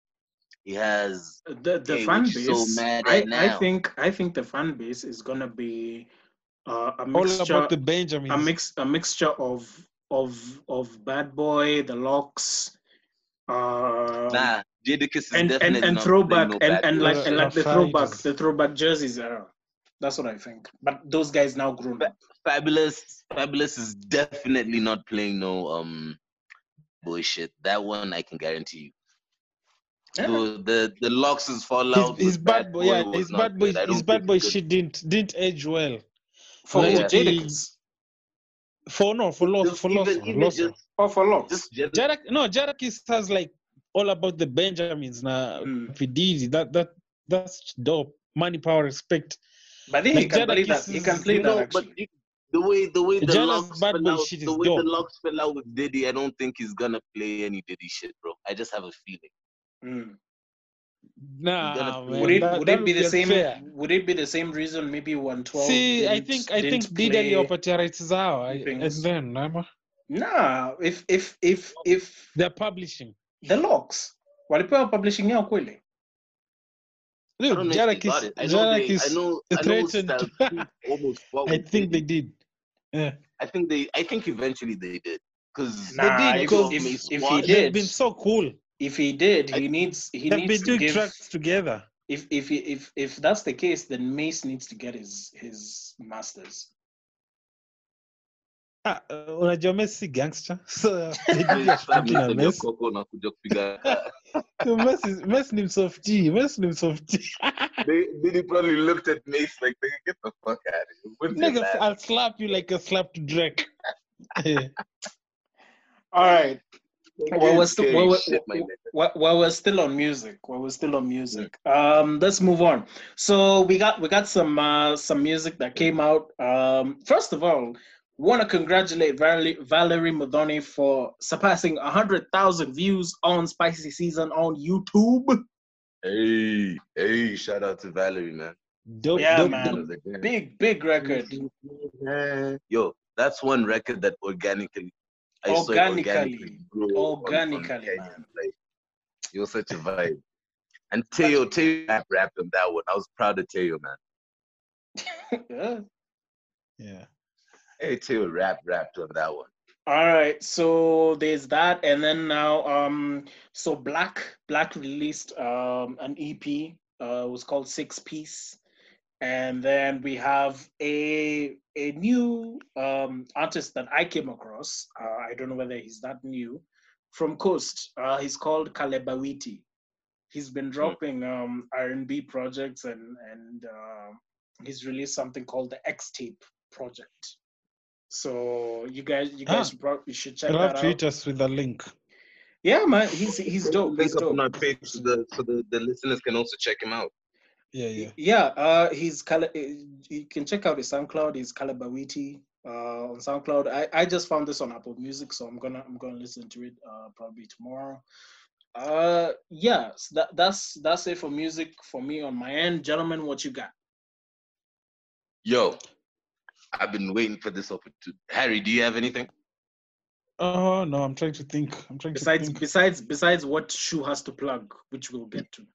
He has the the Hey, fan what you so base. mad I, at I think I think the fan base is gonna be uh, a All mixture about the Benjamins. a mix a mixture of of of Bad Boy, the LOX, uh, nah. Jadakiss is and and definitely and throwback no and bad and like and like the throwback the throwback jerseys era. That's what I think. But those guys now grown up. Fabolous, Fabolous is definitely not playing no um bullshit. That one I can guarantee you. Yeah. So the the LOX is fall his, out. his with bad boy, yeah, his bad boy, good. I don't his bad boy it's good. shit didn't didn't age well. For Yeah. Jadakiss. For no, for loss, Just for loss, even, even loss. just, Oh, for LOX. just gen- Jarak, no, Jadakiss has like all about the Benjamins now. Mm. If that, that that's dope. Money, power, respect. But I think he Like can play Jadakiss that. He can play that know, but actually. you, the way the way the Jealous LOX fell out, shit the way dope. the LOX fell out with Diddy, I don't think he's gonna play any Diddy shit, bro. I just have a feeling. Mm. Nah, gonna- man, Would it that- would that it be the unfair. same? Would it be the same reason? Maybe one twelve. See, I think I think Diddy aliwapatia rights zao I- and things. then ama, Nah, if if if if they're publishing. the LOX walipewa publishing yao kweli. I Dude, don't know if they Jarak got is, it. I know, they, Jarak I is know, I know threatened. Stampede almost (laughs) fought I with think they Diddy. did. Yeah. I think they. I think eventually they did. Because Nah, did, if, because if, May if he Squad- They've did, been so cool. If he did, I- he needs he They've needs been to doing give. tracks together. If if if if that's the case, then Mace needs to get his his masters. Ah, uh, unajua Messi si gangster. (laughs) So (laughs) they did Sasa their shit na Mr. Messi. Nyokoko na kuja kupiga So Messi Messi ni msofty. Messi ni msofty. (laughs) they, Diddy probably looked at Mace like, nigga, get the fuck out of here. When's your Nigga, I'll slap you like a slap to Drake. All right. Well, we're still Scary well, we're, shit, my nigga. well, well, we're still on music. Well, we're still on music. Um, let's move on. So we got we got some uh, some music that came out. Um, first of all, want to congratulate Vallerie, Vallerie Muthoni for surpassing hundred thousand views on Spicy SZN on YouTube. Hey, hey, shout out to Vallerie, man. Dope, Yeah, dope, man. dope. Big big record. Yo, that's one record that organically, I Organically. organically, on- on Organically, man. Like, you're such a vibe. And Teo, Teo rap rapped on that one. I was proud of Teo, man. Yeah. (laughs) Yeah. Hey, Teo rap rapped on that one. All right, so there's that, and then now, um, so Black Black released um an EP. Uh, it was called Six Piece, and then we have a a new um artist that I came across. Uh, I don't know whether he's that new, from Coast. Uh, he's called Kalebawiti. He's been dropping um R&B projects and and uh, he's released something called the X Tape project. So you guys, you guys Ah. probably should check I'll that out. to hit us with a link. Yeah, man, he's he's dope. He's Link up on our dope. page so the, so the, the listeners can also check him out. Yeah, yeah. Yeah, uh, he's Kale- you can check out his SoundCloud. He's Kalabawiti uh, on SoundCloud. I, I just found this on Apple Music, so I'm gonna I'm gonna listen to it uh, probably tomorrow. Uh, yeah, so that that's that's it for music for me on my end, gentlemen. What you got? Yo, I've been waiting for this opportunity. Harry, do you have anything? Oh no, I'm trying to think. I'm trying Besides to think. besides besides what Shu has to plug, which we'll get to.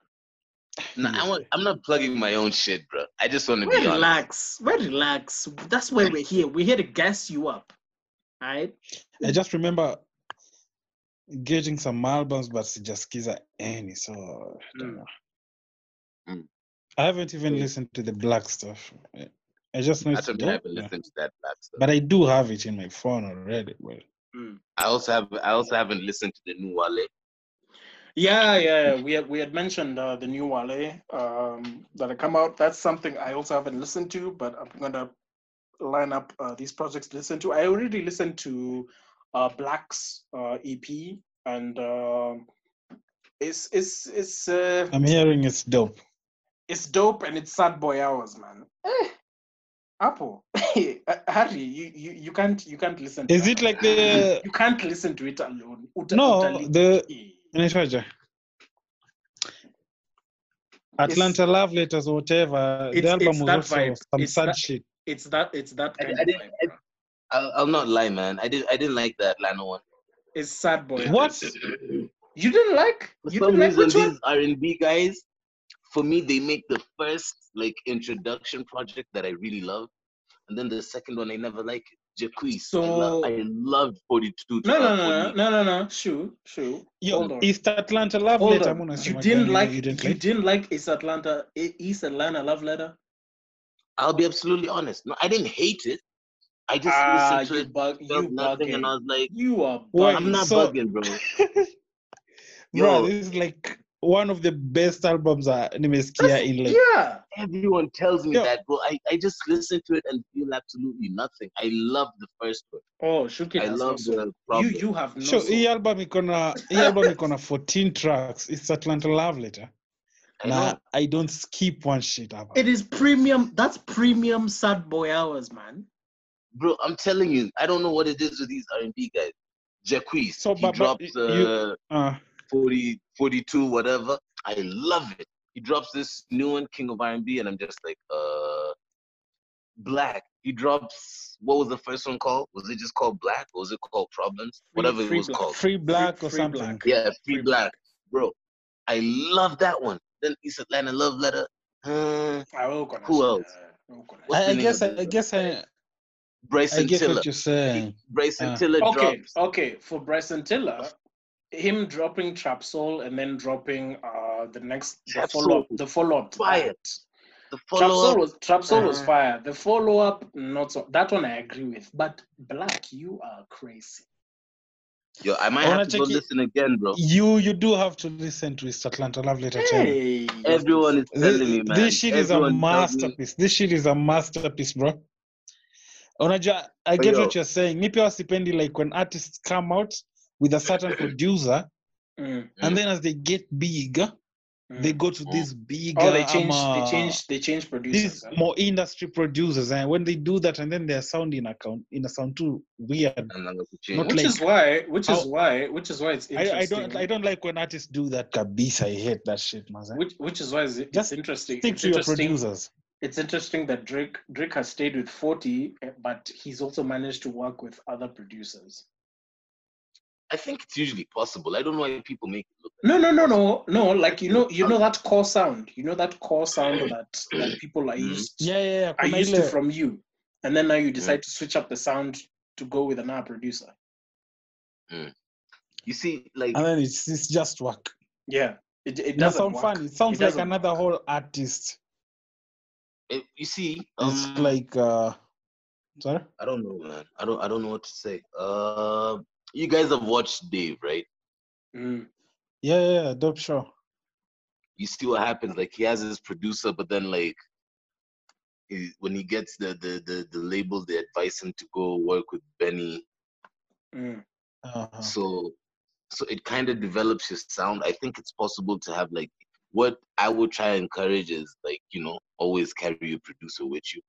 No, I want, I'm not plugging my own shit, bro. I just want to Well, be honest. relax. Well, relax. That's why we're here. We're here to gas you up. All right. I just remember getting some albums, but sijasikiza any, so I don't Mm. know. Mm. I haven't even Mm. listened to the black stuff. I- I just know I it's don't dope, have to yeah. listen to that black stuff. But I do have it in my phone already. Well, Mm. I also have I also haven't listened to the new Wale. Yeah, yeah, we had we had mentioned uh, the new Wale um, that had come out. That's something I also haven't listened to, but I'm gonna line up uh, these projects to listen to. I already listened to uh, Black's uh, EP, and um it's it's it's uh, I'm hearing it's dope. it's dope and it's sad boy hours, man. Eh, Apple, (laughs) Uh, Harry, you, you you can't you can't listen. To Is that it like the you can't listen to it alone? Uta- no utali- the Inaitwaje? Atlanta Love Letters or whatever. It's- the album it's was also vibe. some It's sad that- shit. It's that it's that I- kind I of didn't- vibe, I- bro. I'll, I'll not lie, man. I did I didn't like that Atlanta one. It's sad boy. What? You didn't like? For You some didn't like reason, which one? these R and B guys, for me, they make the first like introduction project that I really love, and then the second one I never like it. Jacquees. I, lo- So- I loved Forty Two. No, no, no, no, no, no, no. Shoo, shoo. Yo, Hold. East Atlanta Love Hold Letter. on. You didn't like you you didn't didn't, like? like East Atlanta East Atlanta love letter. I'll be absolutely honest. No, I didn't hate it. I just Ah, listened to you it, bug, you nothing, and I was like, You are Wait, I'm not so- bugging, bro. (laughs) Bro, Yo. this is like one of the best albums uh, nimesikia in like yeah. Everyone tells me Yeah. that, bro. I, I just listen to it and feel absolutely nothing. I love the first one. Oh, Shuki I love soul. the You problem. you have no Sure, soul. hii album iko na hii album iko na 14 tracks. It's Atlanta Love Letter. I Na know. I don't skip one shit hapa. It is premium. That's premium sad boy hours, man. bro. I'm telling you, I don't know what it is with these R&B guys. Jacquees, So, he but- but drops you- uh, Uh, 40, 42, whatever. I love it. He drops this new one, King of R&B, and I'm just like, uh, Black. He drops. What was the first one called? Was it just called Black, or was it called Problems? Free- Whatever Free it was Black. called. Free Black or Free something. Black. Yeah, Free Free Black, bro. I love that one. Then East Atlanta Love Letter. Uh, I will connect Who else? I will connect What's I, I guess I, the- I guess I, I get Tiller. what you're saying. Bryson Uh. Tiller it. Okay, drops. okay. For Bryson Tiller, him dropping Trap Soul and then dropping uh the next the follow up the follow up Fire. The follow Soul up. was Trap Soul was Uh, fire. The follow up, not so. That one I agree with. But Black, you are crazy. Yo, I might I have to go it. listen again, bro. You you do have to listen to East Atlanta Love Letter channel. Hey, Everyone is telling This, me, man. this shit is a Everyone tells me- masterpiece. This shit is a masterpiece, bro. Unajua, I But get yo. what you're saying. Mi pia sipendi like when artists come out with a certain producer Mm, and then as they get big, mm. they go to Mm. these big oh, they change, um, they change, they change producers. these huh? more industry producers and when they do that and then their sound in account in a sound too weird. And gonna. Not which like- is why, which is how- why, which is why it's I, interesting. I don't I don't like when artists do that kabisa. I hate that shit, man. Which, which is why it's, it's Just interesting. Stick It's to your interesting. producers. It's interesting that Drake Drake has stayed with Forty, eh, but he's also managed to work with other producers. I think it's usually possible. I don't know why people make it look. No, no, no, no, no. Like you know, you know that core sound. You know that core sound that that (clears throat) people are Mhm. used Yeah, yeah, yeah. are used to from you, and then now you decide to switch up the sound to go with another producer. You see, like and then it's, it's just work. Yeah, it, it It doesn't sound fun. It sounds It like another work. whole artist. it- you see, It's um, like uh sorry? I don't know, man. I don't. I don't know what to say. Uh, you guys have watched Dave, right? Mm, Yeah, yeah, yeah, dope show. You see what happens. Like he has his producer, but then like. He, when he gets the, the, the, the label, they advise him to go work with Benny mm, Uh-huh. so so it kind of develops your sound i think it's possible to have like what i would try and encourage is like you know always carry your producer with you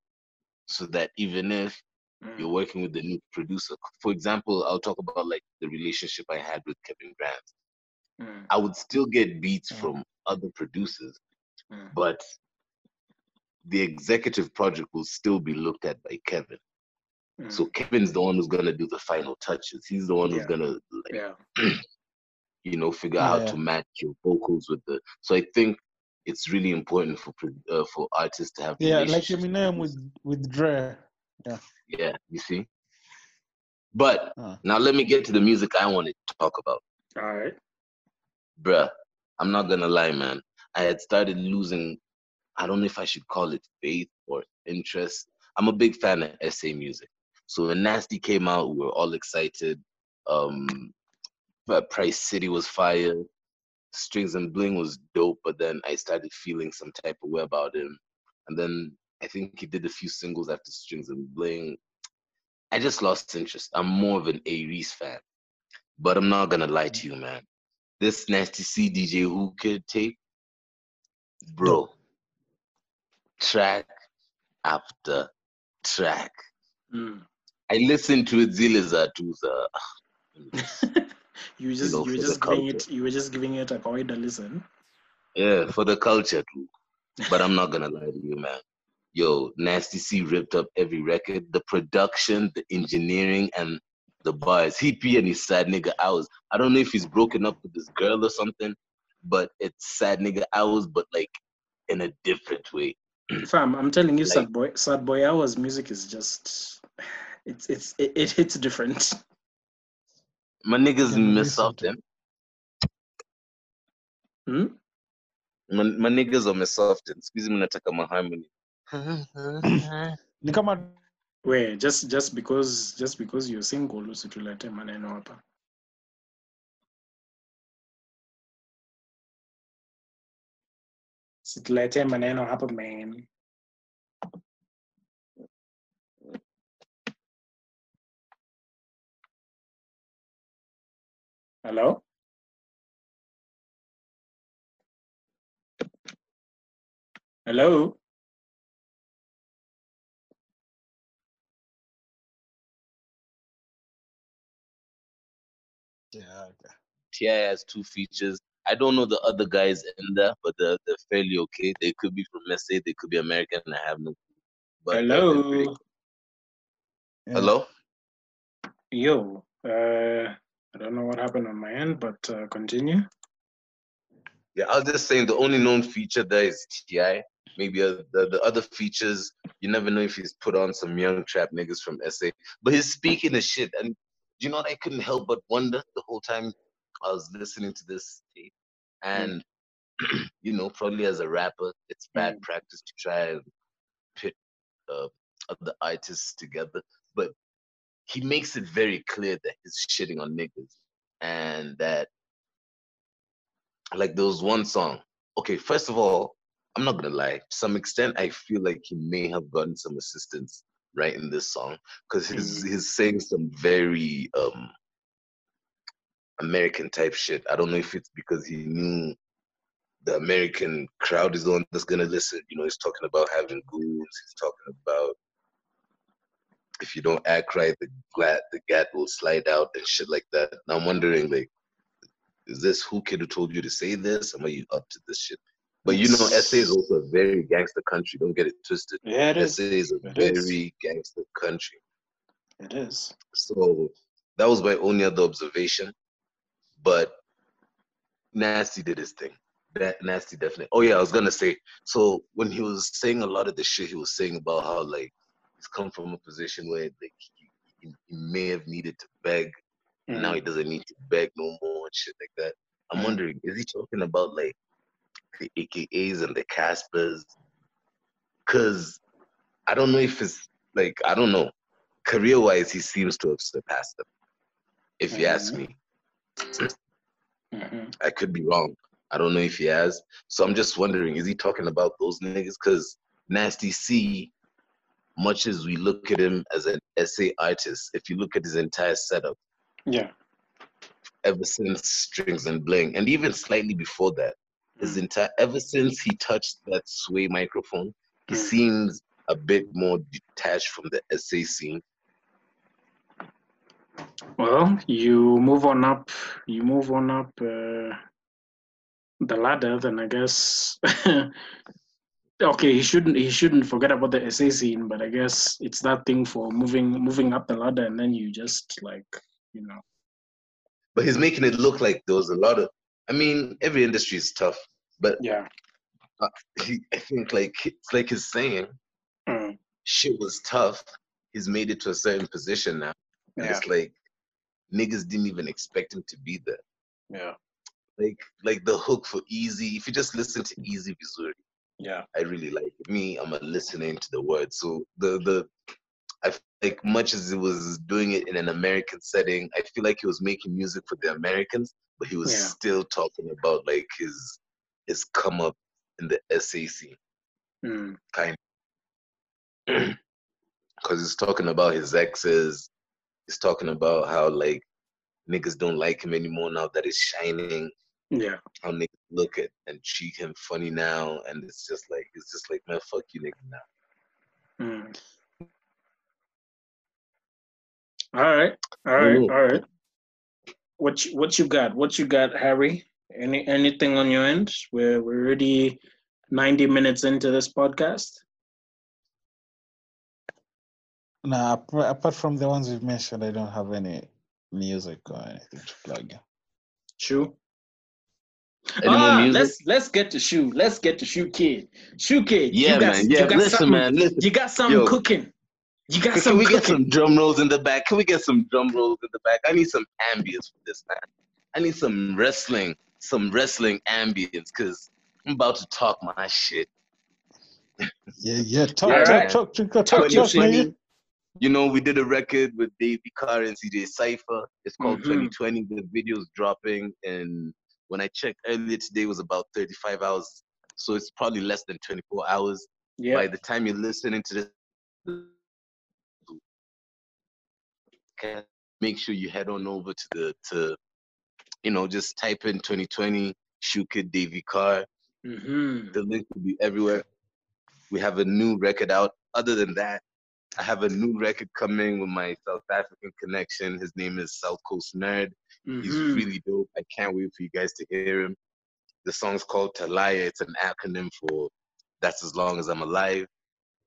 so that even if mm. you're working with the new producer for example i'll talk about like the relationship i had with kevin grant Mm, i would still get beats Mm. from other producers mm. but the executive project will still be looked at by kevin Mm. so kevin's the one who's going to do the final touches he's the one who's going to like yeah, (clears throat) you know figure out Yeah. how to match your vocals with the so i think it's really important for uh, for artists to have Yeah, like Eminem with with Dre. Yeah. Yeah, you see? But Uh. now let me get to the music i want to talk about. All right. bruh i'm not gonna lie man. I had started losing i don't know if i should call it faith or interest. I'm a big fan of sa music. So when nasty came out we were all excited. Um but price city was fire. Strings and bling was dope but then i started feeling some type of way about him. And then i think he did a few singles after strings and bling i just lost interest i'm more of an A-Reece fan but i'm not gonna lie to you man this nasty C DJ Whoo Kid tape, bro, track after track. Mm. I listened to it zile za tu za you were just know, you were just giving culture. it you were just giving it a kawaida listen. yeah for the culture too. But I'm not gonna (laughs) lie to you, man. Yo, Nasty C ripped up every record. The production, the engineering, and the bars. He P and his sad nigga hours. I don't know if he's broken up with this girl or something, but it's sad nigga hours, but like in a different way. (clears throat) Fam, I'm telling you, Like- sad boy, sad boy hours music is just it's it's it, it hits different. My niggas Can miss listen them. Hmm? My, my niggas are miss often. Squeeze me nataka maharmony. Uh-huh, uh-huh. (clears throat) Ni kama Wait, just just because just because you're single, usitulete maneno hapa. Situlete maneno hapa main. Hello? Hello? Yeah. T.I. has two features. I don't know the other guys in there, but they're, they're fairly okay. They could be from SA, they could be American. I have no. clue. They're Hello? pretty cool. Yeah. Hello. Yo, uh, I don't know what happened on my end, but uh, continue. Yeah, I was just saying the only known feature there is Ti. Maybe uh, the the other features, you never know if he's put on some young trap niggas from SA. But he's speaking the shit, and you know what? I couldn't help but wonder the whole time I was listening to this tape, and (clears throat) you know, probably as a rapper, it's bad practice to try and pit uh, other artists together. But he makes it very clear that he's shitting on niggas, and that like there was one song. Okay, first of all, I'm not gonna lie. To some extent, I feel like he may have gotten some assistance writing this song because he's he's saying some very um American type shit. I don't know if it's because he knew the American crowd is the one that's gonna listen. You know, he's talking about having goons. He's talking about if you don't act right, the glat the gat will slide out and shit like that. And I'm wondering, like, is this Whoo Kid who told you to say this? Am I you up to this shit? But you know, SA is also a very gangster country. Don't get it twisted. Yeah, it is. SA is a It is. very gangster country. It is. So that was my only other observation. But Nasty did his thing. That Nasty definitely. Oh yeah, I was gonna say. So when he was saying a lot of the shit he was saying about how like he's come from a position where like he, he, may have needed to beg, and now he doesn't need to beg no more and shit like that. I'm Mm. wondering, is he talking about like the AKAs and the Casspers? Cause I don't know if it's like I don't know. Career wise, he seems to have surpassed them. If you ask Mhm. me, Mhm. I could be wrong. I don't know if he has. So I'm just wondering, is he talking about those niggas? Cause Nasty C, much as we look at him as an SA artist, if you look at his entire setup, Yeah. ever since Strings and Bling, and even slightly before that, his Mm. entire ever since he touched that sway microphone, he Mm. seems a bit more detached from the SA scene. Well, you move on up. You move on up uh, the ladder. Then I guess. (laughs) okay, he shouldn't. He shouldn't forget about the SA scene. But I guess it's that thing for moving moving up the ladder, and then you just like you know. But he's making it look like there was a lot of. I mean, every industry is tough, but Yeah. he, I think like it's like he's saying, Mm. shit was tough. He's made it to a certain position now, and Yeah. it's like niggas didn't even expect him to be there. Yeah. Like like the hook for Easy. If you just listen to Easy Vizuri, Yeah. I really like it. Me, I'm a listening to the words. So the the I feel like much as he was doing it in an American setting, I feel like he was making music for the Americans, but he was Yeah. still talking about like his his come up in the SAC Mm. kind (clears throat) because he's talking about his exes. He's talking about how like niggas don't like him anymore now that he's shining. Yeah. How niggas look at and treat him funny now, and it's just like it's just like man, fuck you, nigga. Now Mm. All right. All right. Mhm. All right. What you, what you got? What you got, Harry? Any anything on your end? We're we're already ninety minutes into this podcast. Nah, apart from the ones we've mentioned, I don't have any music or anything to plug. Shoe. any Ah, let's let's get to shoe. Let's get to shoe kid. Shoe kid. Yeah, you got, man. Yeah, you got listen, something, man. Listen. You got something Yo. cooking. You got Can some we cooking. get some drum rolls in the back? Can we get some drum rolls in the back? I need some ambience for this, man. I need some wrestling, some wrestling ambience, cause I'm about to talk my shit. Yeah, yeah. (laughs) Talk, Yeah, talk, right. talk, talk, talk, Talk talk, your talk, shit. nigga. 2020, you know, we did a record with Davey Carr and CJ Cypher. It's called Mhm. 2020. The video's dropping, and when I checked earlier today, it was about 35 hours so it's probably less than 24 hours. Yeah. By the time you're listening to this, make sure you head on over to the to, you know, just type in 2020 Shuka Davy Carr. hmm The link will be everywhere. We have a new record out. Other than that, I have a new record coming with my South African connection. His name is South Coast Nerd. He's Mhm. really dope. I can't wait for you guys to hear him. The song's called Talaya. It's an acronym for That's As Long As I'm Alive.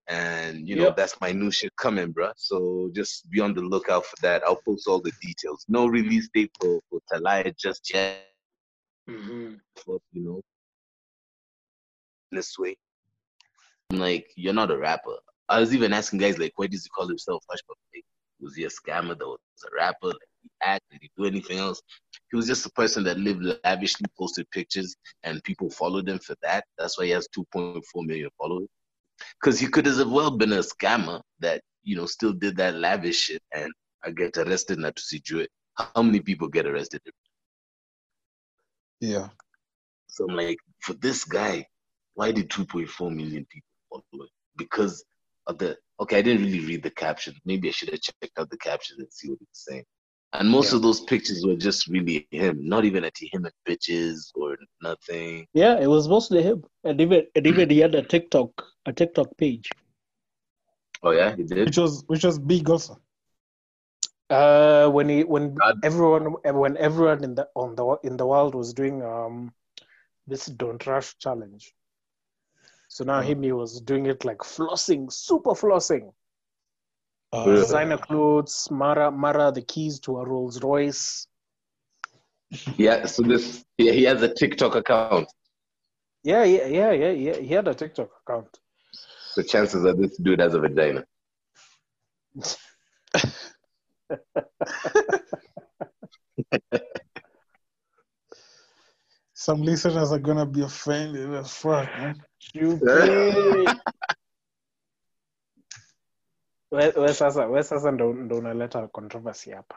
And, you know, Yep. that's my new shit coming, bruh. So just be on the lookout for that. I'll post all the details. No release date for, for Talaya just yet, Mm-hmm. but, you know, this way. I'm like, you're not a rapper. I was even asking guys, like, why does he call himself Hushpuppi? Like, was he a scammer that was a rapper? Like, he act? Did he do anything else? He was just a person that lived lavishly, posted pictures, and people followed him for that. That's why he has 2.4 million followers. Because he could as well been a scammer that, you know, still did that lavish shit and I get arrested not to see it. How many people get arrested? Yeah. So I'm like, for this guy, why did 2.4 million people follow it? Because of the okay, I didn't really read the caption. Maybe I should have checked out the caption and see what he was saying. And most Yeah. of those pictures were just really him, not even at him and bitches or nothing. Yeah, it was mostly him, and even and even he had a TikTok a TikTok page. Oh yeah, he did. Which was which was big also. Uh, when he when God. everyone when everyone in the on the in the world was doing um this don't rush challenge. So now Oh. him he was doing it like flossing, super flossing. Uh, Yeah. Designer clothes, Mara Mara the keys to a Rolls Royce. Yeah, so this yeah, he has a TikTok account. Yeah, yeah, yeah, yeah, yeah. He had a TikTok account. The chances are this dude has a vagina. Some listeners are gonna be offended as fuck, man. Stupid. (laughs) we we sasa we sasa ndo ndo unaleta controversy hapa.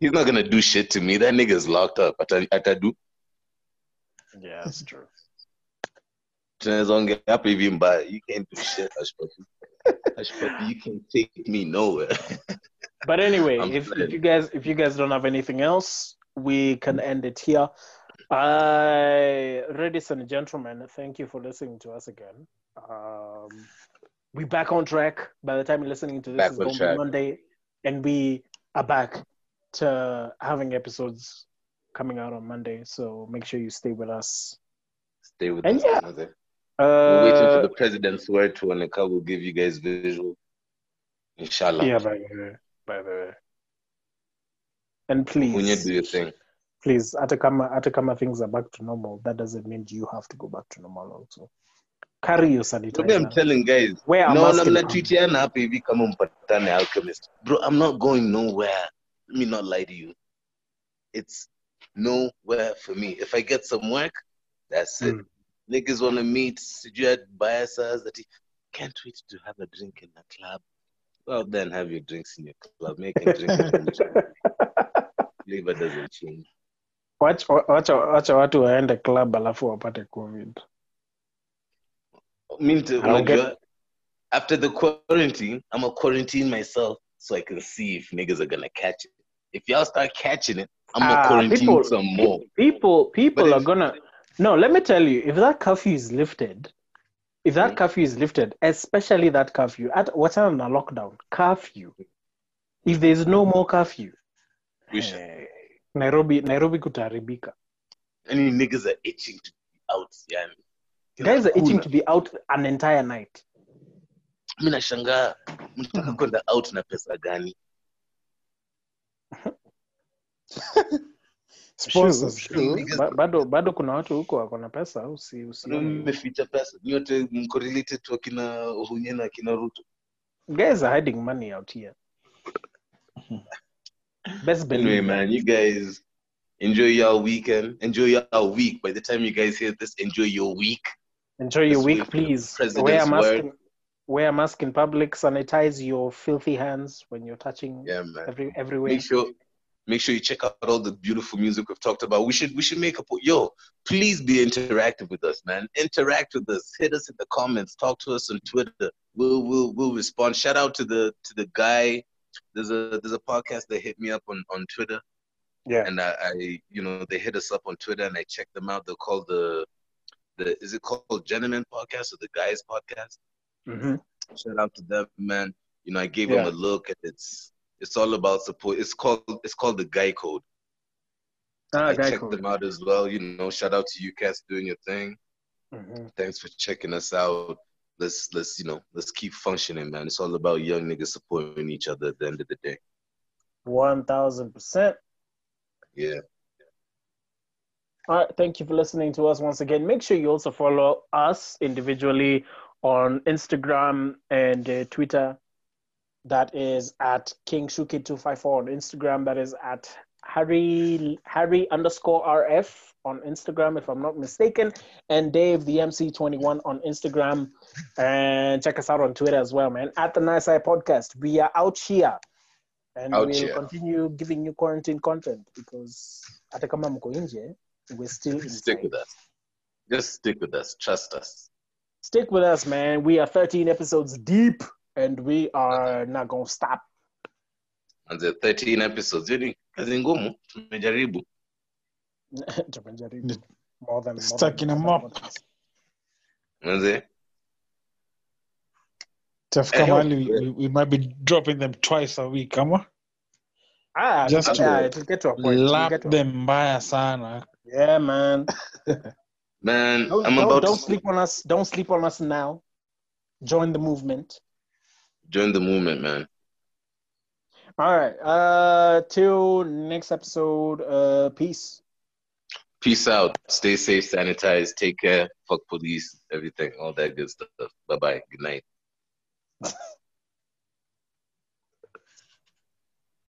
He's not gonna do shit to me. That nigga's locked up. Ata, atadu Yeah, that's true. tunaweza hapa hivi mbaya. You can't do shit, Hushpuppi. Hush Puppy, you can't take me nowhere. But anyway, I'm if, if you guys if you guys don't have anything else, we can end it here. Uh, ladies and gentlemen, thank you for listening to us again. Um, we back on track. By the time you're listening to this, Back it's going to be Monday, and we are back to having episodes coming out on Monday. So make sure you stay with us. Stay with And us. yeah. Uh, We're waiting for the president's word to Anika will give you guys visual. Inshallah. yeah, by the way, by the way. And please, When you do your thing. please hata kama hata kama things are back to normal that doesn't mean you have to go back to normal also carry your Maybe I'm telling guys. a no, I'm not treating hapa hivi kama mpatane alchemist. Bro, I'm not going nowhere. Let me not lie to you. It's nowhere for me. If I get some work, that's it. Mm. Niggas want to meet. Sijui at biases that he can't wait to have a drink in the club. Well, then have your drinks in your club. Make a drink. (laughs) Flavor doesn't change. wacha watu waende club alafu wapate covid mean to, don't get- after the quarantine, I'm gonna quarantine myself so I can see if niggas are gonna catch it. If y'all start catching it, I'm gonna Ah, quarantine people- some more. people people But are if- gonna no let me tell you if that curfew is lifted if that Mm. curfew is lifted especially that curfew at what's on a lockdown curfew if there's no more curfew eh, nairobi nairobi kutaharibika Any niggas are itching to be out. Yeah, guys are itching to be out an entire night. Mi nashangaa mnataka kwenda out na pesa gani? (laughs) Sponsors. True, true. Niggas- Ba- bado bado kuna watu huko wako na pesa usi usione. mmeficha pesa nyote mko related to akina hunye na akina ruto. Guys are hiding money out here. (laughs) Best believe. Anyway man you guys enjoy your weekend enjoy your week. By the time you guys hear this enjoy your week enjoy your week wait for the please wear a mask in, wear a mask in public sanitize your filthy hands when you're touching yeah man every everywhere make sure Make sure you check out all the beautiful music we've talked about. We should we should make a po- yo. Please be interactive with us, man. Interact with us. Hit us in the comments. Talk to us on Twitter. We'll we'll we'll respond. Shout out to the to the guy. There's a there's a podcast that hit me up on on Twitter, Yeah. and I, I you know they hit us up on Twitter, and I checked them out. They're called the the is it called Gentleman Podcast or the Guys Podcast? hmm shout out to them, man. You know, I gave Yeah. them a look, and it's it's all about support. It's called it's called the Guy Code. Ah, I guy checked code. them out as well. You know, shout out to you cats doing your thing. hmm Thanks for checking us out. Let's let's you know let's keep functioning, man. It's all about young niggas supporting each other at the end of the day. One thousand percent. Yeah, All right. Thank you for listening to us once again. Make sure you also follow us individually on Instagram and uh, Twitter. That is at King Shuki two five four on Instagram. That is at Harry Harry underscore RF on Instagram, if I'm not mistaken, and Dave the MC twenty one on Instagram. And check us out on Twitter as well, man. At the Naisai Podcast. We are out here, and Out we'll here. continue giving you quarantine content because hata kama mko nje, we're still inside. stick with us. Just stick with us. Trust us. Stick with us, man. We are 13 episodes deep, and we are not gonna stop. And the 13 episodes. Yani kazi ngumu tumejaribu. (laughs) Tumejaribu more than more Stuck than- in a mop. Manze, Tafika mahali we, we, we might be dropping them twice a week, ama? Ah, Just yeah, to it'll get to a point. It'll Lap get to a- them mbaya sana. Yeah, man. (laughs) man, Don't, I'm don't- about don't to sleep on us. Don't sleep on us now. Join the movement. join the movement, man. All right. Uh, till next episode. Uh, peace. Peace out. Stay safe, sanitize, take care, fuck police, everything, all that good stuff. Bye bye. Good night. (laughs)